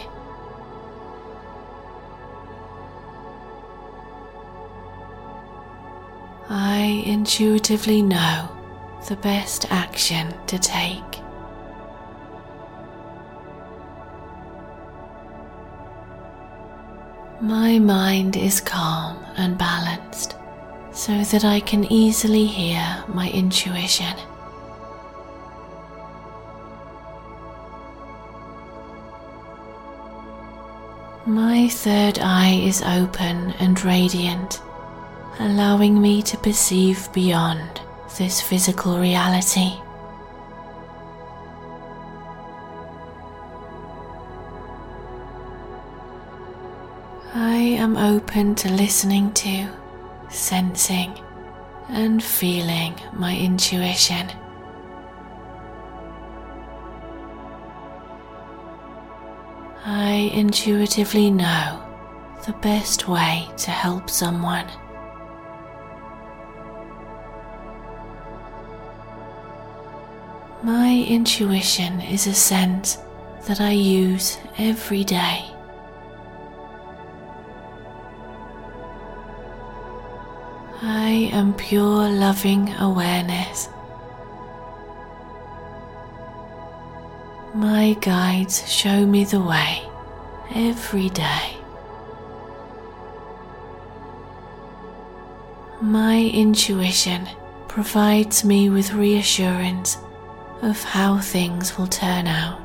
Speaker 1: I intuitively know the best action to take. My mind is calm and balanced so that I can easily hear my intuition. My third eye is open and radiant, allowing me to perceive beyond this physical reality. Am open to listening to, sensing, and feeling my intuition. I intuitively know the best way to help someone. My intuition is a sense that I use every day. I am pure loving awareness. My guides show me the way every day. My intuition provides me with reassurance of how things will turn out.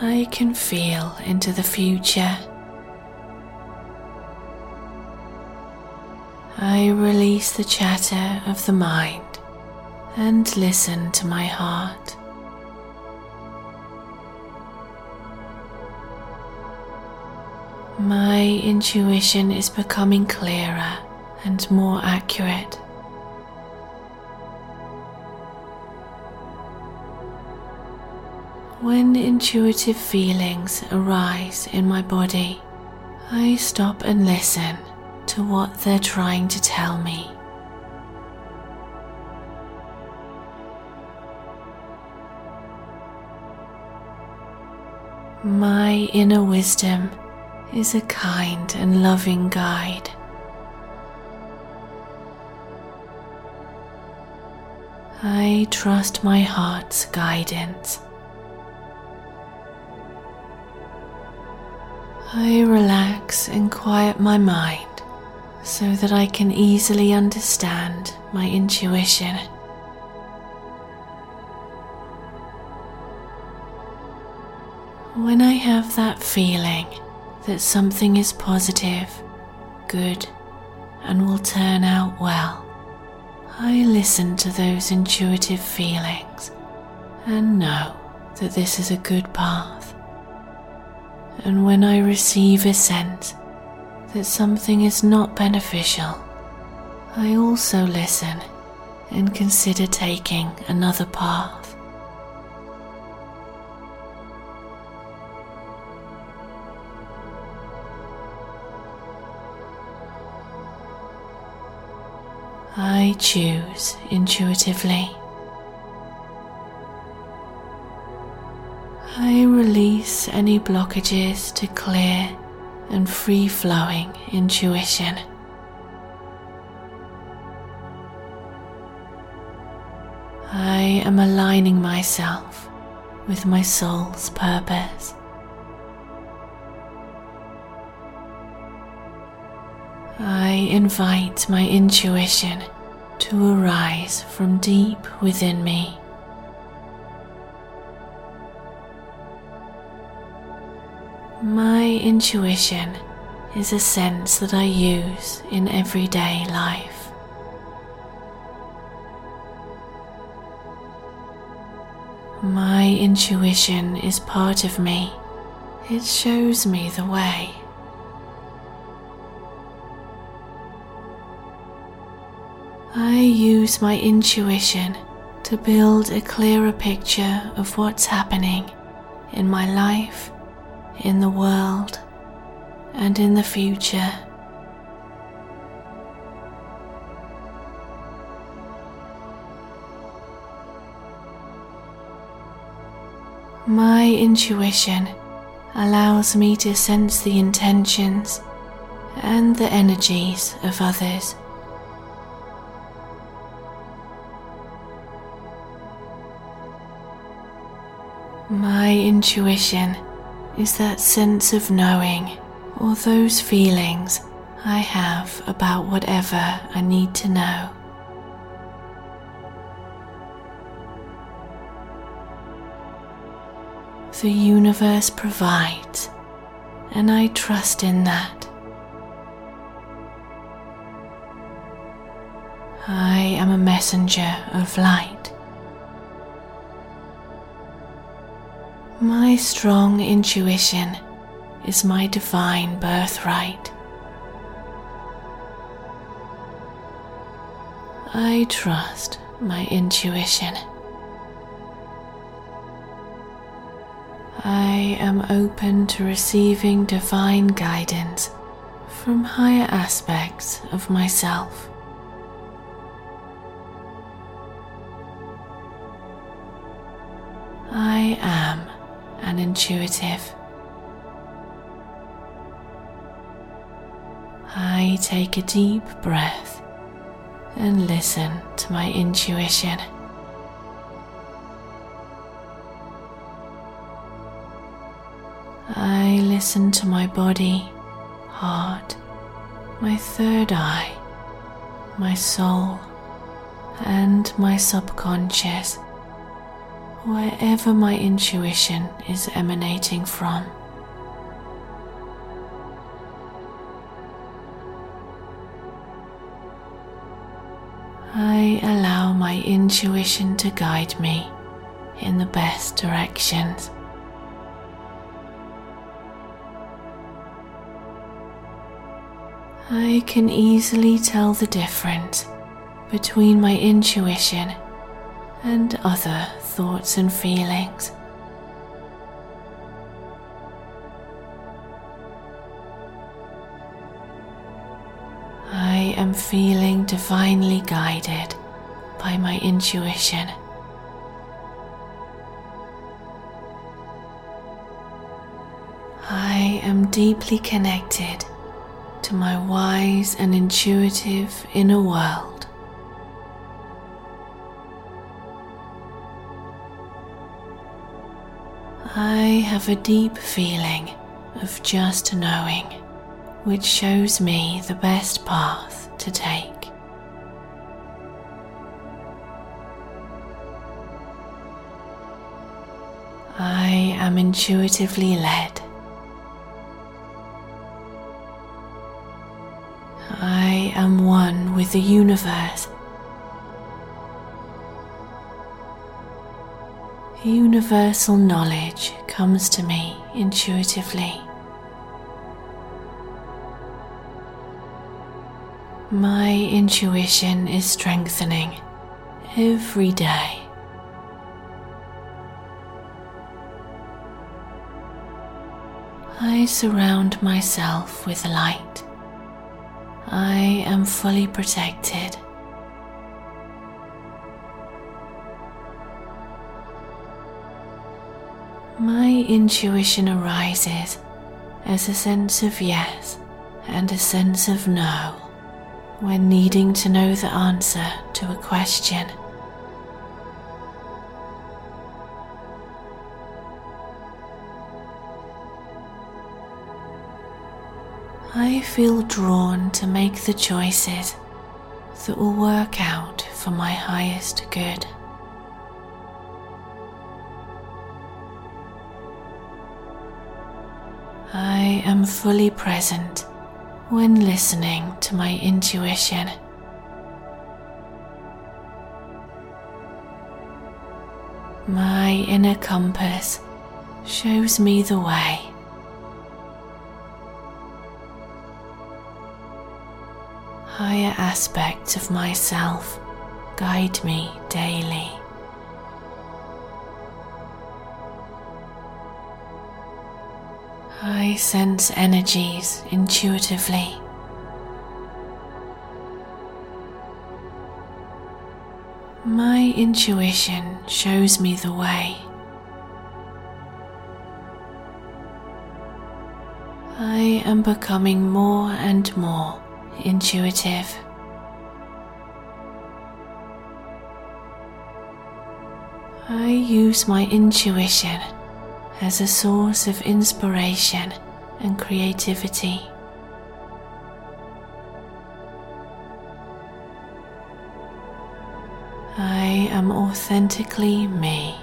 Speaker 1: I can feel into the future. I release the chatter of the mind and listen to my heart. My intuition is becoming clearer and more accurate. When intuitive feelings arise in my body, I stop and listen to what they're trying to tell me. My inner wisdom is a kind and loving guide. I trust my heart's guidance. I relax and quiet my mind so that I can easily understand my intuition. When I have that feeling that something is positive, good, and will turn out well, I listen to those intuitive feelings and know that this is a good path. And when I receive a sense that something is not beneficial, I also listen and consider taking another path. I choose intuitively. I release any blockages to clear and free flowing intuition. I am aligning myself with my soul's purpose. I invite my intuition to arise from deep within me. My intuition is a sense that I use in everyday life. My intuition is part of me. It shows me the way. I use my intuition to build a clearer picture of what's happening in my life, in the world, and in the future. My intuition allows me to sense the intentions and the energies of others. My intuition is that sense of knowing or those feelings I have about whatever I need to know. The universe provides, and I trust in that. I am a messenger of light. My strong intuition is my divine birthright. I trust my intuition. I am open to receiving divine guidance from higher aspects of myself. I am an intuitive. I take a deep breath and listen to my intuition. I listen to my body, heart, my third eye, my soul, and my subconscious, wherever my intuition is emanating from. I allow my intuition to guide me in the best directions. I can easily tell the difference between my intuition and other thoughts and feelings. I am feeling divinely guided by my intuition. I am deeply connected to my wise and intuitive inner world. I have a deep feeling of just knowing, which shows me the best path to take. I am intuitively led. I am one with the universe. Universal knowledge comes to me intuitively. My intuition is strengthening every day. I surround myself with light. I am fully protected. Intuition arises as a sense of yes and a sense of no when needing to know the answer to a question. I feel drawn to make the choices that will work out for my highest good. I am fully present when listening to my intuition. My inner compass shows me the way. Higher aspects of myself guide me daily. I sense energies intuitively. My intuition shows me the way. I am becoming more and more intuitive. I use my intuition as a source of inspiration and creativity. I am authentically me.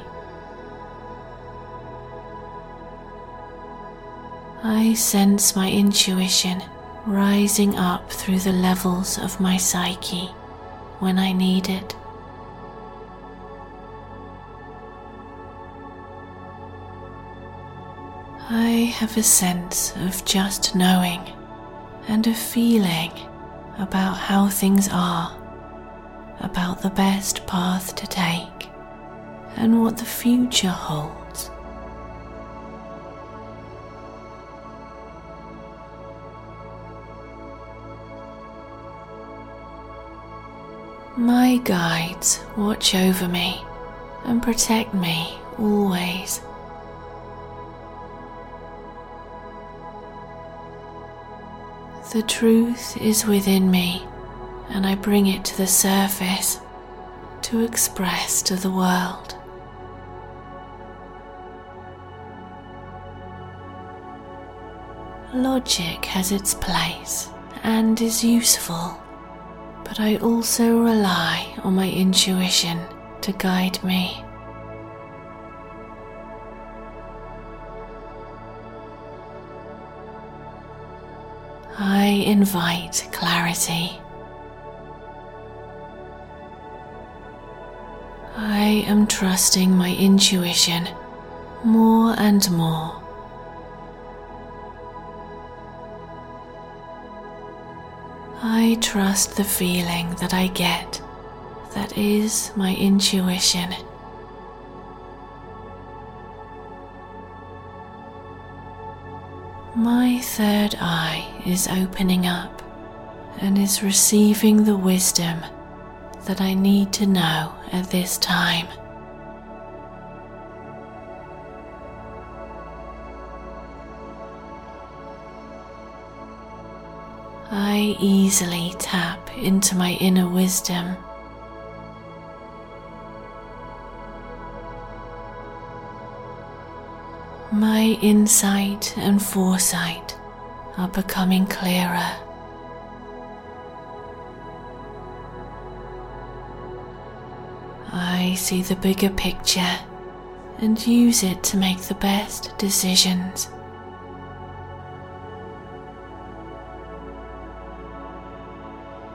Speaker 1: I sense my intuition rising up through the levels of my psyche when I need it. I have a sense of just knowing and a feeling about how things are, about the best path to take, and what the future holds. My guides watch over me and protect me always. The truth is within me, and I bring it to the surface to express to the world. Logic has its place and is useful, but I also rely on my intuition to guide me. I invite clarity. I am trusting my intuition more and more. I trust the feeling that I get that is my intuition. My third eye is opening up and is receiving the wisdom that I need to know at this time. I easily tap into my inner wisdom. My insight and foresight are becoming clearer. I see the bigger picture and use it to make the best decisions.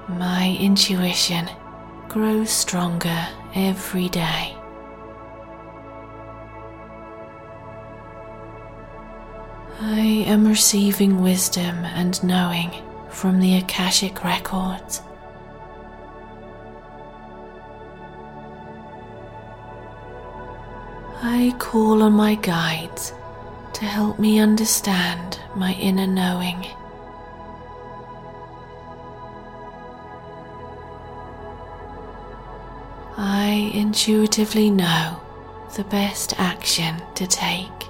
Speaker 1: My intuition grows stronger every day. I am receiving wisdom and knowing from the Akashic records. I call on my guides to help me understand my inner knowing. I intuitively know the best action to take.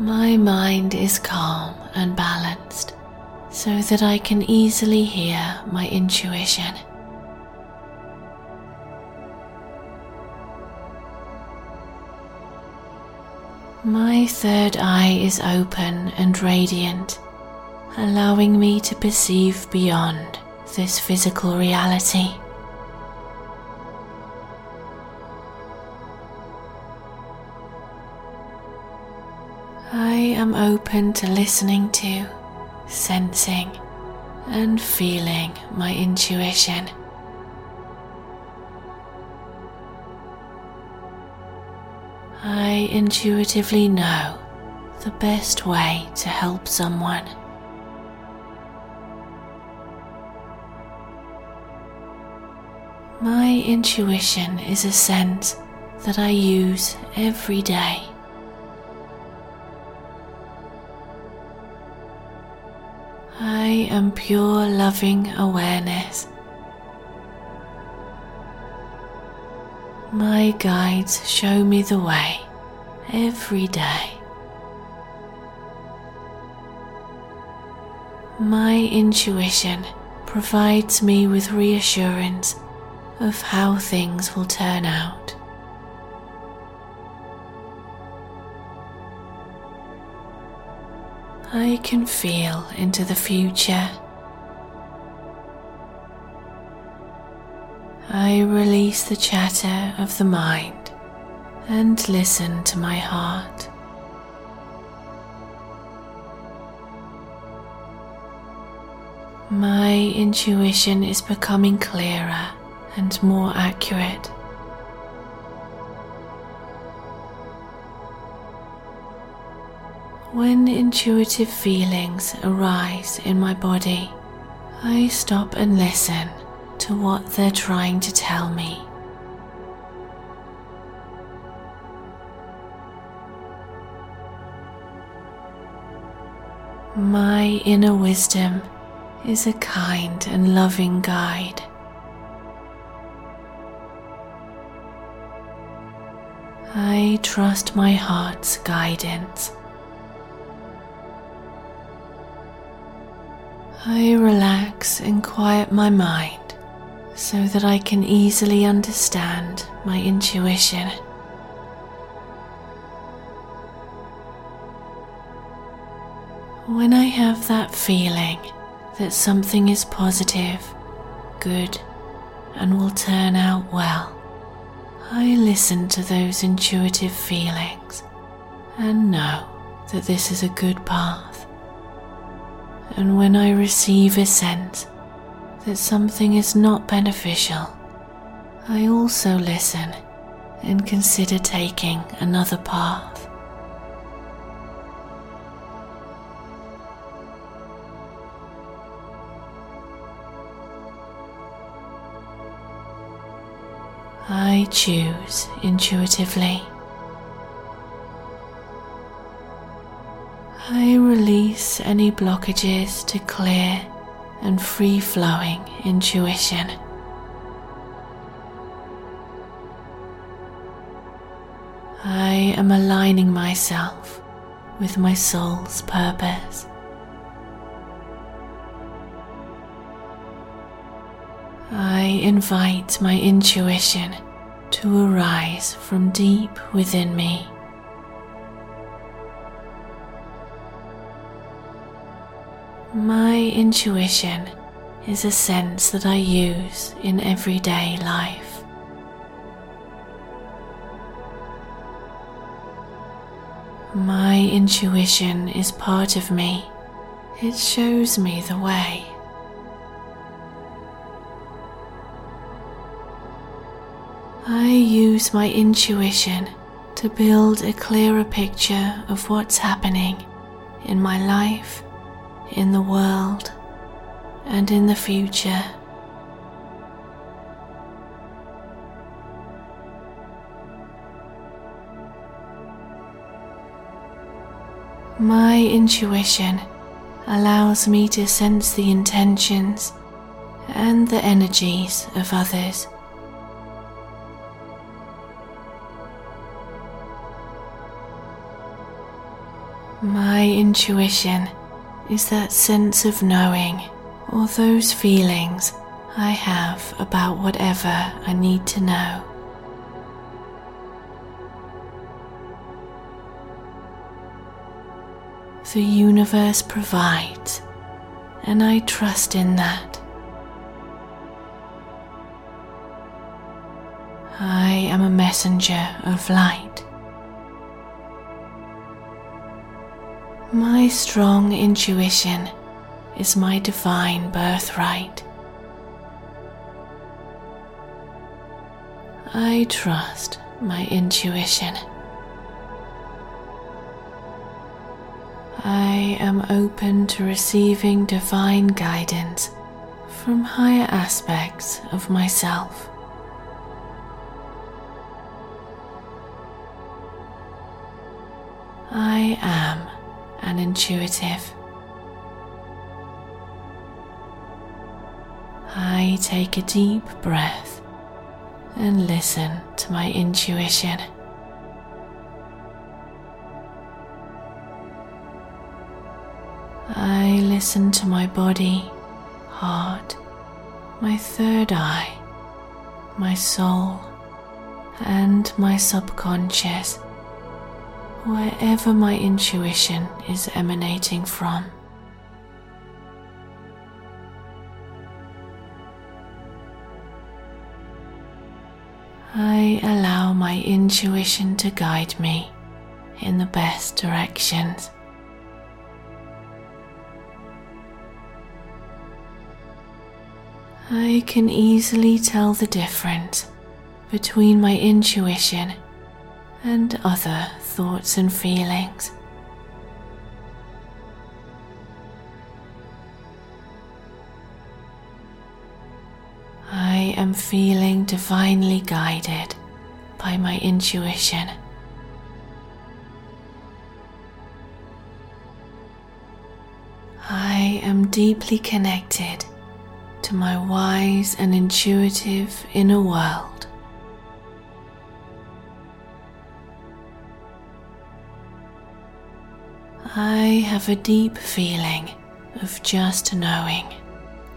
Speaker 1: My mind is calm and balanced so that I can easily hear my intuition. My third eye is open and radiant, allowing me to perceive beyond this physical reality. I am open to listening to, sensing, and feeling my intuition. I intuitively know the best way to help someone. My intuition is a sense that I use every day. I am pure loving awareness. My guides show me the way every day. My intuition provides me with reassurance of how things will turn out. I can feel into the future. I release the chatter of the mind and listen to my heart. My intuition is becoming clearer and more accurate. When intuitive feelings arise in my body, I stop and listen to what they're trying to tell me. My inner wisdom is a kind and loving guide. I trust my heart's guidance. I relax and quiet my mind so that I can easily understand my intuition. When I have that feeling that something is positive, good, and will turn out well, I listen to those intuitive feelings and know that this is a good path. And when I receive a sense that something is not beneficial, I also listen and consider taking another path. I choose intuitively. I release any blockages to clear and free flowing intuition. I am aligning myself with my soul's purpose. I invite my intuition to arise from deep within me. My intuition is a sense that I use in everyday life. My intuition is part of me. It shows me the way. I use my intuition to build a clearer picture of what's happening in my life, in the world, and in the future. My intuition allows me to sense the intentions and the energies of others. My intuition is that sense of knowing or those feelings I have about whatever I need to know. The universe provides, and I trust in that. I am a messenger of light. My strong intuition is my divine birthright. I trust my intuition. I am open to receiving divine guidance from higher aspects of myself. I am an intuitive. I take a deep breath and listen to my intuition. I listen to my body, heart, my third eye, my soul, and my subconscious, wherever my intuition is emanating from. I allow my intuition to guide me in the best directions. I can easily tell the difference between my intuition and other thoughts and feelings. I am feeling divinely guided by my intuition. I am deeply connected to my wise and intuitive inner world. I have a deep feeling of just knowing,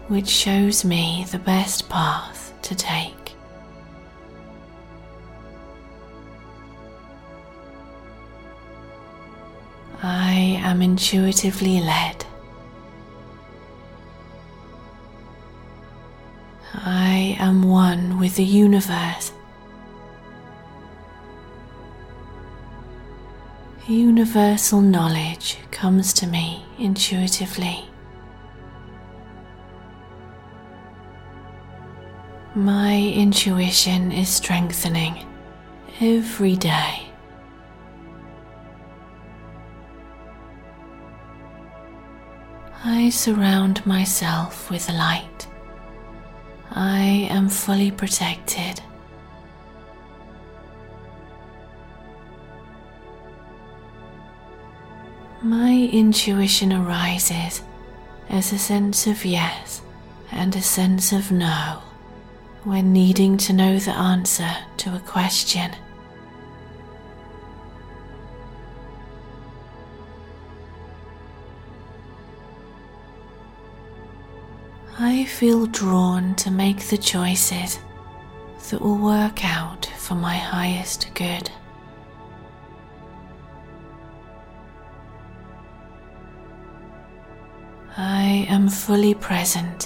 Speaker 1: which shows me the best path to take. I am intuitively led. I am one with the universe. Universal knowledge comes to me intuitively. My intuition is strengthening every day. I surround myself with light. I am fully protected. My intuition arises as a sense of yes and a sense of no when needing to know the answer to a question. I feel drawn to make the choices that will work out for my highest good. I am fully present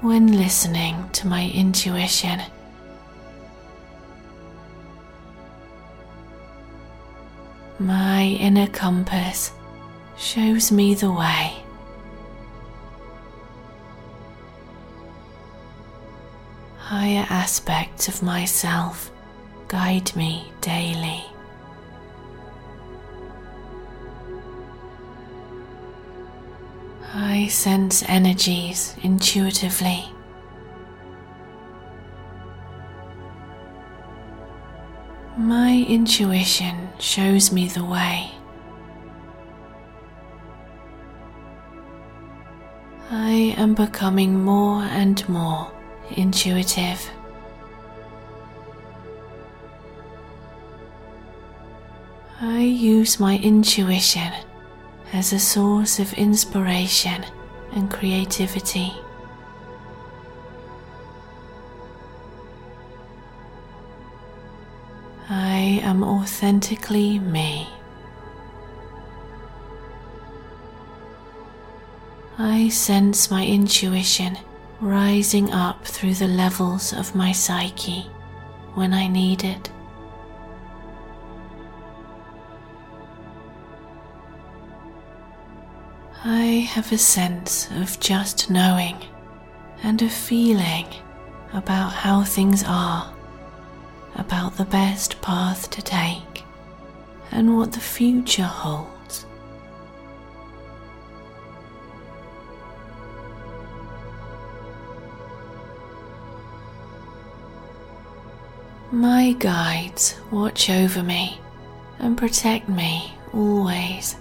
Speaker 1: when listening to my intuition. My inner compass shows me the way. Higher aspects of myself guide me daily. I sense energies intuitively. My intuition shows me the way. I am becoming more and more intuitive. I use my intuition as a source of inspiration and creativity. I am authentically me. I sense my intuition rising up through the levels of my psyche when I need it. Have a sense of just knowing and a feeling about how things are, about the best path to take, and what the future holds. My guides watch over me and protect me always.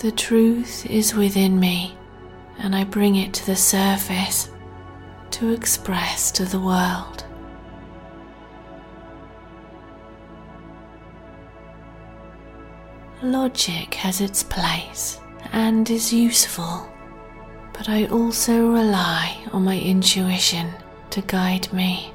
Speaker 1: The truth is within me, and I bring it to the surface to express to the world. Logic has its place and is useful, but I also rely on my intuition to guide me.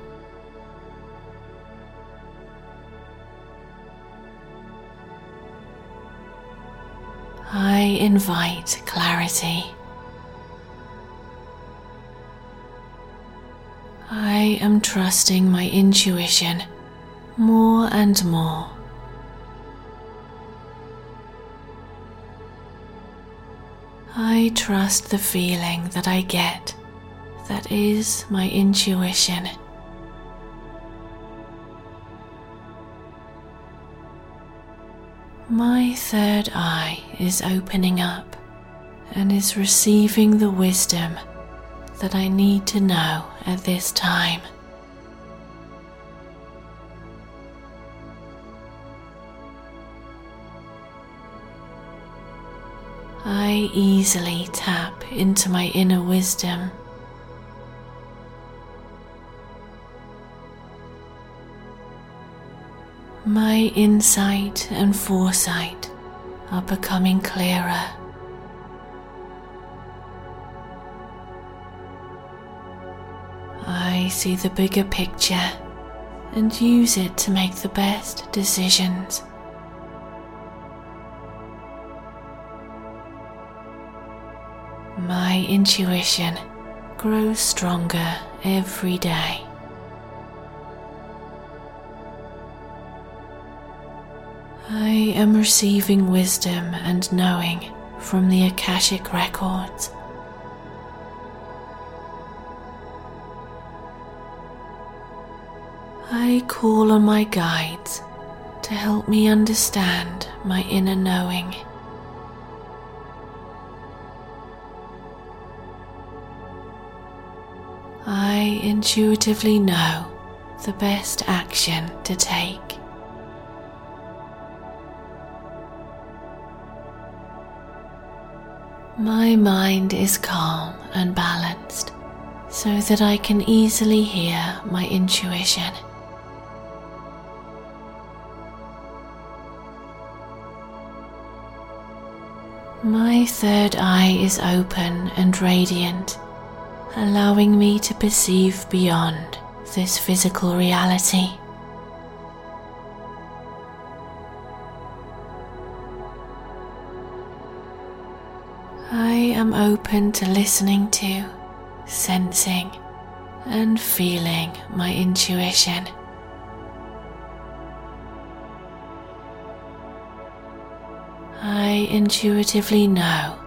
Speaker 1: I invite clarity. I am trusting my intuition more and more. I trust the feeling that I get, that is my intuition. My third eye is opening up and is receiving the wisdom that I need to know at this time. I easily tap into my inner wisdom. My insight and foresight are becoming clearer. I see the bigger picture and use it to make the best decisions. My intuition grows stronger every day. I am receiving wisdom and knowing from the Akashic records. I call on my guides to help me understand my inner knowing. I intuitively know the best action to take. My mind is calm and balanced so that I can easily hear my intuition. My third eye is open and radiant, allowing me to perceive beyond this physical reality. Open to listening to, sensing, and feeling my intuition. I intuitively know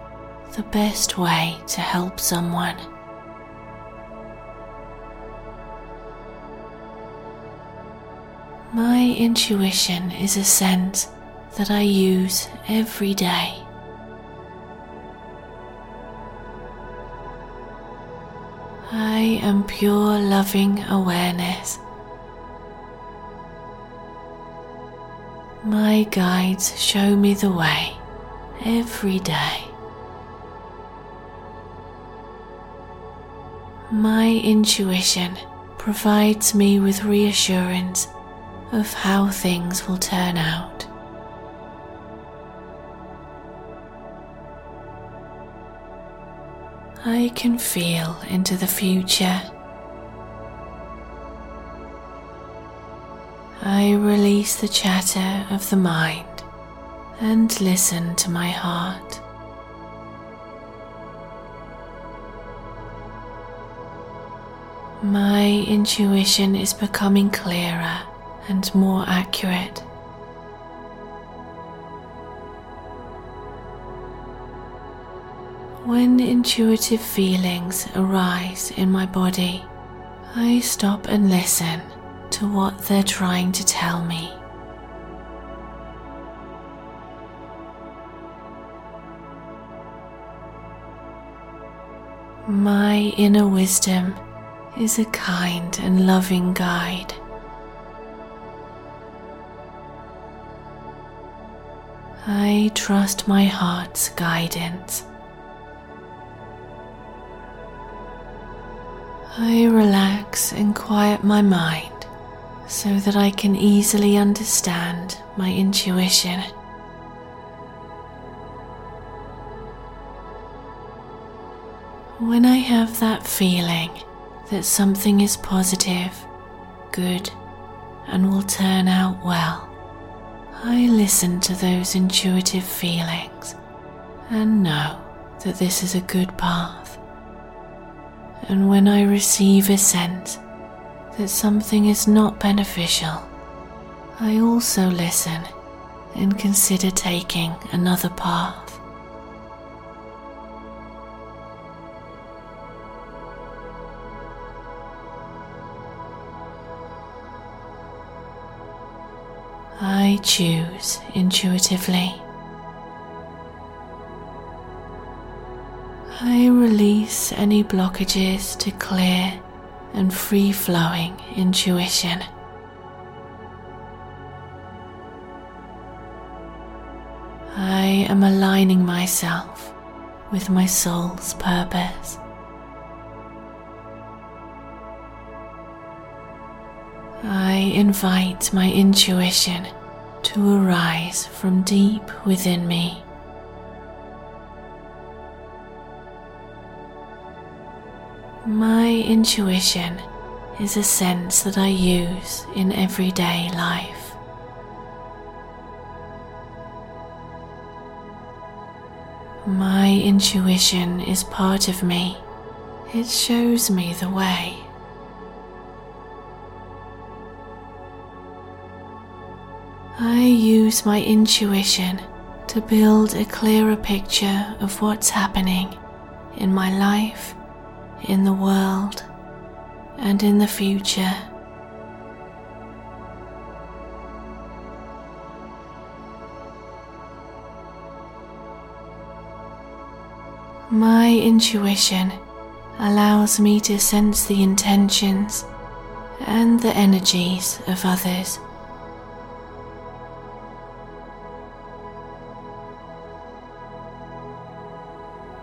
Speaker 1: the best way to help someone. My intuition is a sense that I use every day. I am pure loving awareness. My guides show me the way every day. My intuition provides me with reassurance of how things will turn out. I can feel into the future. I release the chatter of the mind and listen to my heart. My intuition is becoming clearer and more accurate. When intuitive feelings arise in my body, I stop and listen to what they're trying to tell me. My inner wisdom is a kind and loving guide. I trust my heart's guidance. I relax and quiet my mind so that I can easily understand my intuition. When I have that feeling that something is positive, good, and will turn out well, I listen to those intuitive feelings and know that this is a good path. And when I receive a sense that something is not beneficial, I also listen and consider taking another path. I choose intuitively. I release any blockages to clear and free flowing intuition. I am aligning myself with my soul's purpose. I invite my intuition to arise from deep within me. My intuition is a sense that I use in everyday life. My intuition is part of me. It shows me the way. I use my intuition to build a clearer picture of what's happening in my life, in the world, and in the future. My intuition allows me to sense the intentions and the energies of others.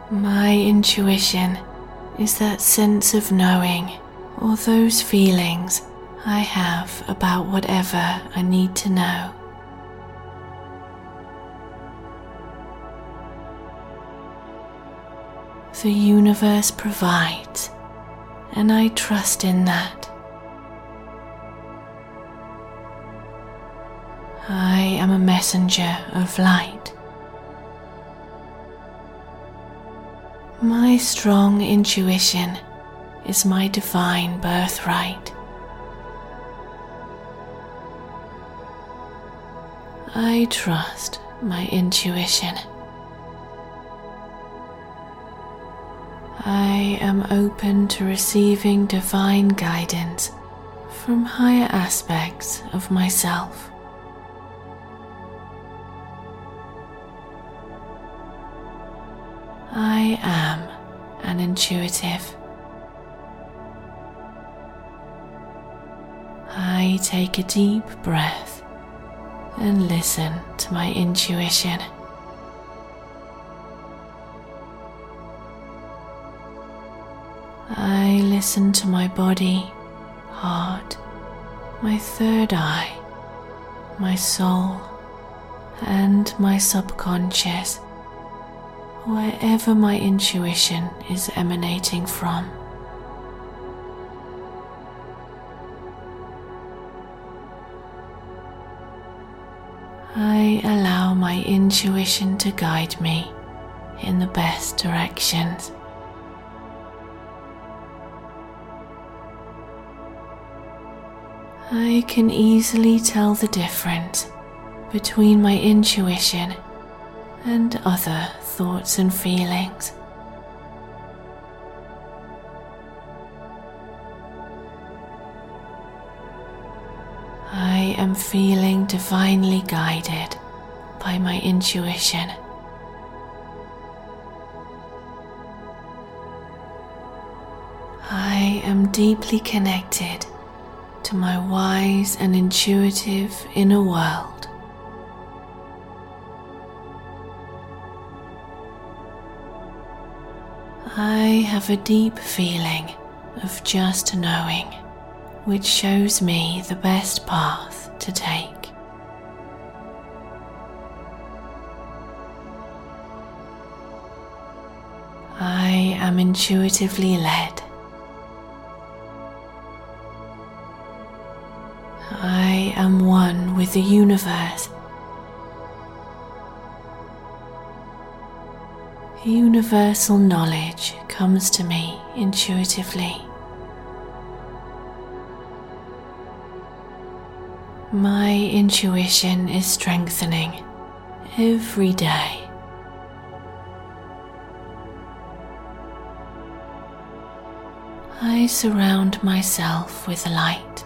Speaker 1: My intuition is that sense of knowing or those feelings I have about whatever I need to know. The universe provides, and I trust in that. I am a messenger of light. My strong intuition is my divine birthright. I trust my intuition. I am open to receiving divine guidance from higher aspects of myself. I am an intuitive. I take a deep breath and listen to my intuition. I listen to my body, heart, my third eye, my soul, and my subconscious, wherever my intuition is emanating from. I allow my intuition to guide me in the best directions. I can easily tell the difference between my intuition and other thoughts and feelings. I am feeling divinely guided by my intuition. I am deeply connected to my wise and intuitive inner world. I have a deep feeling of just knowing, which shows me the best path to take. I am intuitively led. I am one with the universe. Universal knowledge comes to me intuitively. My intuition is strengthening every day. I surround myself with light.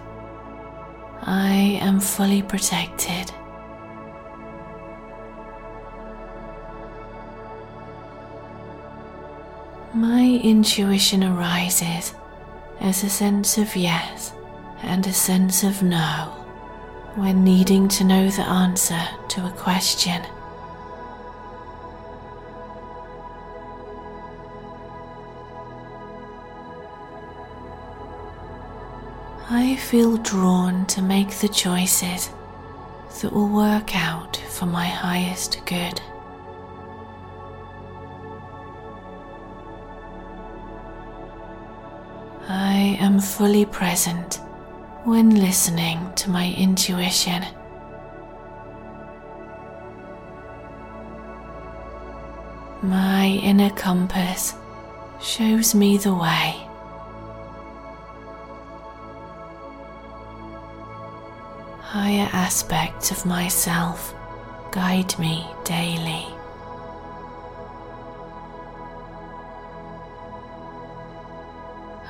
Speaker 1: I am fully protected. My intuition arises as a sense of yes and a sense of no when needing to know the answer to a question. I feel drawn to make the choices that will work out for my highest good. I am fully present when listening to my intuition. My inner compass shows me the way. Higher aspects of myself guide me daily.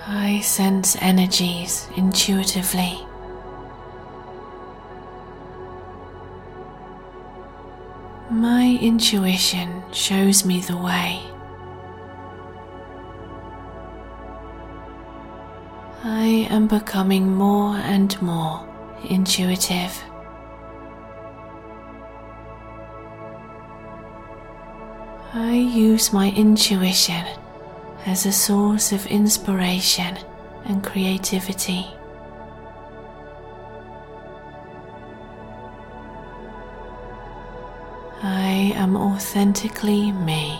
Speaker 1: I sense energies intuitively. My intuition shows me the way. I am becoming more and more intuitive. I use my intuition as a source of inspiration and creativity. I am authentically me.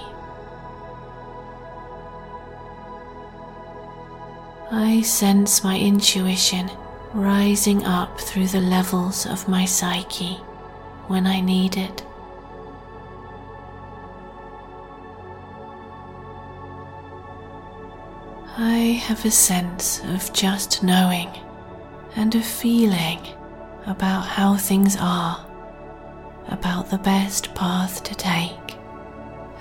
Speaker 1: I sense my intuition rising up through the levels of my psyche when I need it. I have a sense of just knowing and a feeling about how things are, about the best path to take,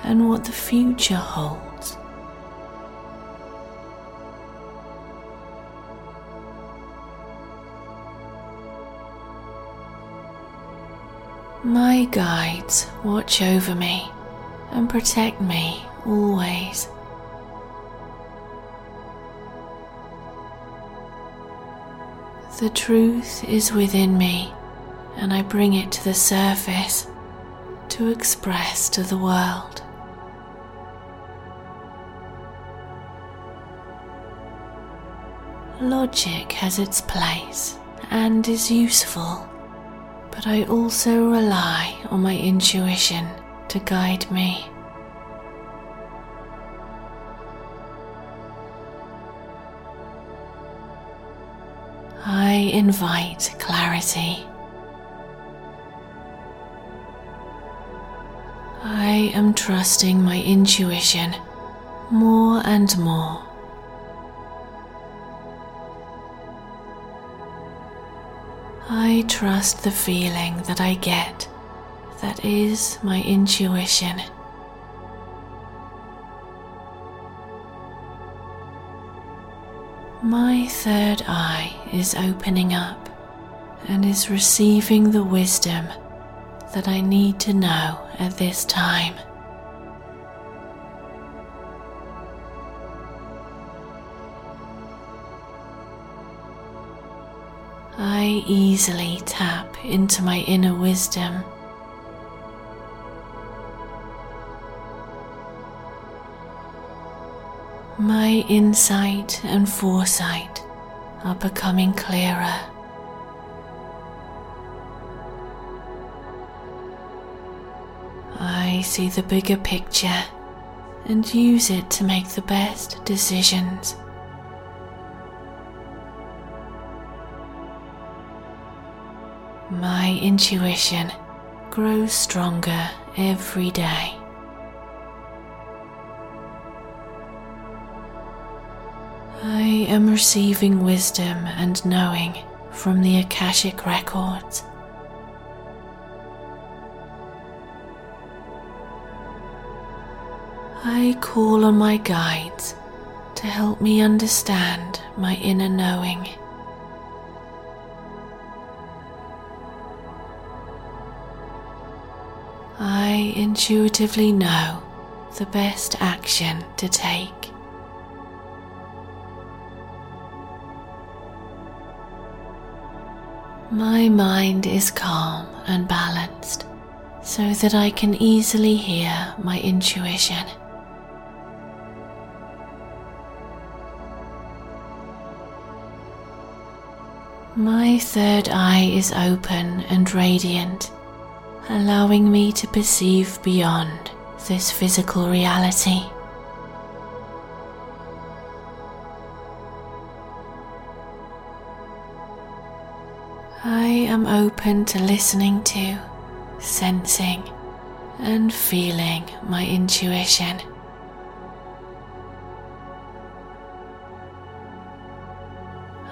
Speaker 1: and what the future holds. My guides watch over me and protect me always. The truth is within me, and I bring it to the surface to express to the world. Logic has its place and is useful, but I also rely on my intuition to guide me. Invite clarity. I am trusting my intuition more and more. I trust the feeling that I get, that is my intuition. My third eye is opening up and is receiving the wisdom that I need to know at this time. I easily tap into my inner wisdom. My insight and foresight are becoming clearer. I see the bigger picture and use it to make the best decisions. My intuition grows stronger every day. Am receiving wisdom and knowing from the Akashic records. I call on my guides to help me understand my inner knowing. I intuitively know the best action to take. My mind is calm and balanced so that I can easily hear my intuition. My third eye is open and radiant, allowing me to perceive beyond this physical reality. Am open to listening to, sensing, and feeling my intuition.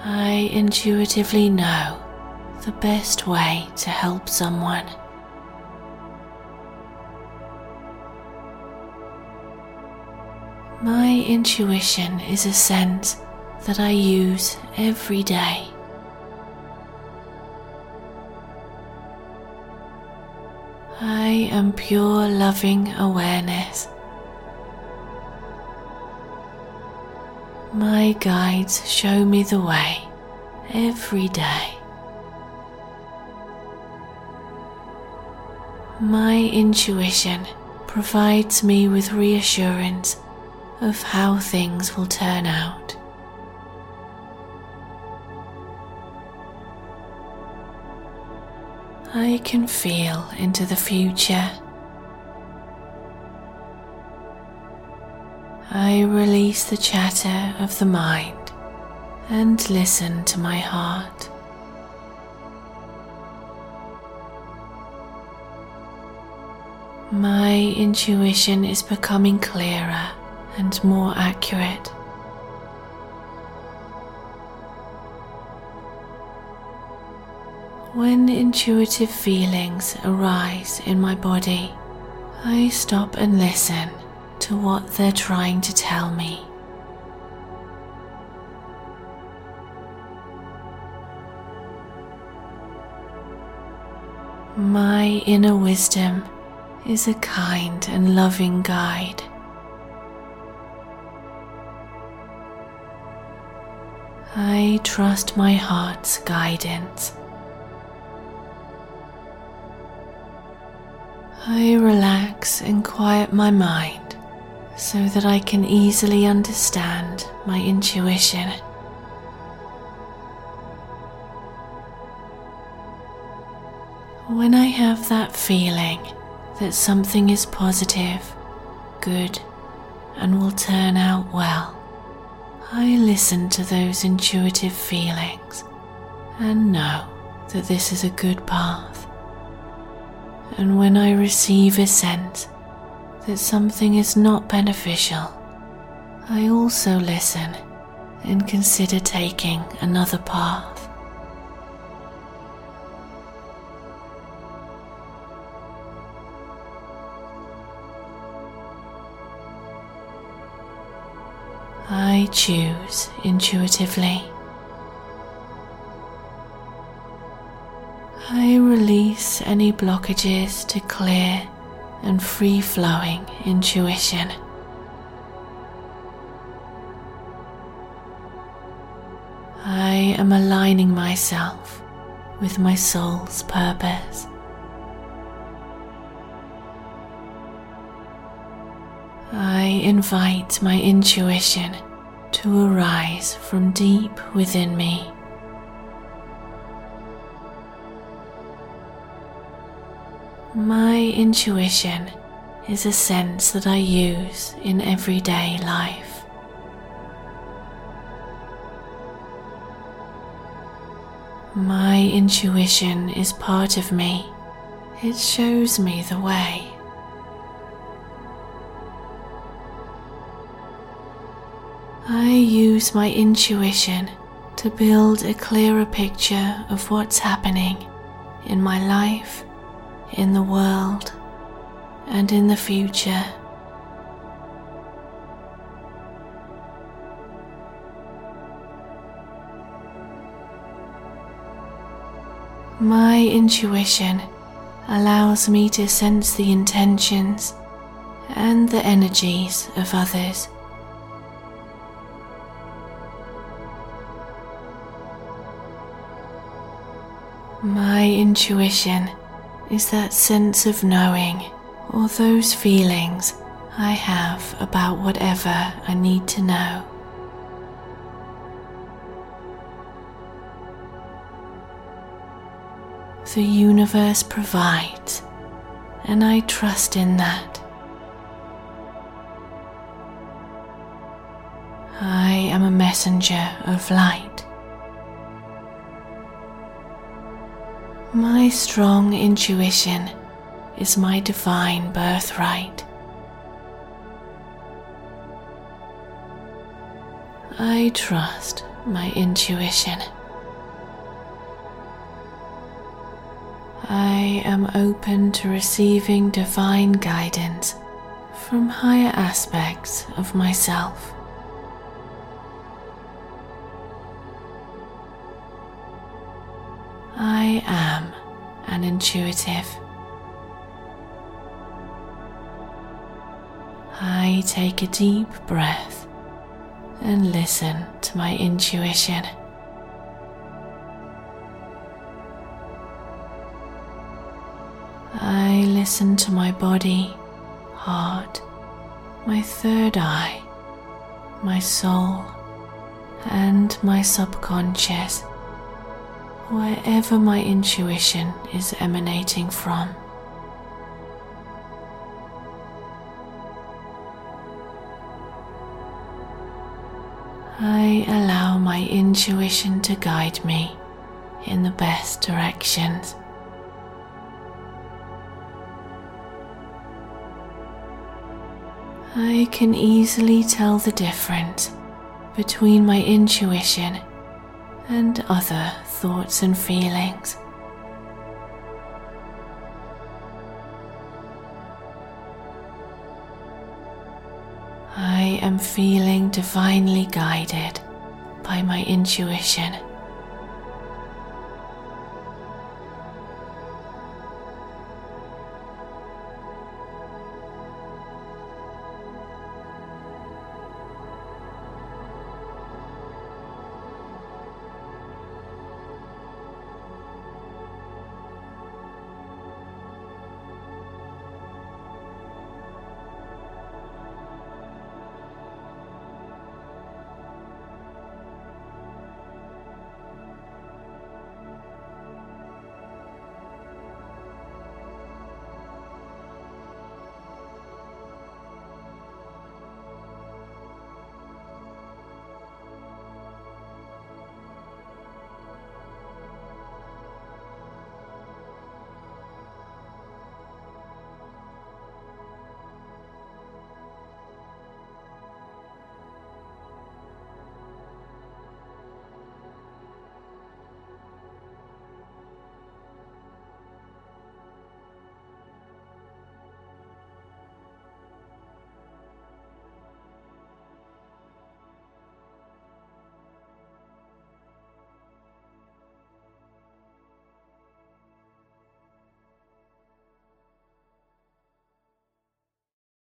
Speaker 1: I intuitively know the best way to help someone. My intuition is a sense that I use every day. I am pure loving awareness. My guides show me the way every day. My intuition provides me with reassurance of how things will turn out. I can feel into the future. I release the chatter of the mind and listen to my heart. My intuition is becoming clearer and more accurate. When intuitive feelings arise in my body, I stop and listen to what they're trying to tell me. My inner wisdom is a kind and loving guide. I trust my heart's guidance. I relax and quiet my mind so that I can easily understand my intuition. When I have that feeling that something is positive, good, and will turn out well, I listen to those intuitive feelings and know that this is a good path. And when I receive a sense that something is not beneficial, I also listen and consider taking another path. I choose intuitively. I release any blockages to clear and free flowing intuition. I am aligning myself with my soul's purpose. I invite my intuition to arise from deep within me. My intuition is a sense that I use in everyday life. My intuition is part of me. It shows me the way. I use my intuition to build a clearer picture of what's happening in my life, in the world, and in the future. My intuition allows me to sense the intentions and the energies of others. My intuition is that sense of knowing or those feelings I have about whatever I need to know. The universe provides, and I trust in that. I am a messenger of light. My strong intuition is my divine birthright. I trust my intuition. I am open to receiving divine guidance from higher aspects of myself. I am an intuitive. I take a deep breath and listen to my intuition. I listen to my body, heart, my third eye, my soul, and my subconscious wherever my intuition is emanating from. I allow my intuition to guide me in the best directions. I can easily tell the difference between my intuition and other thoughts and feelings. I am feeling divinely guided by my intuition.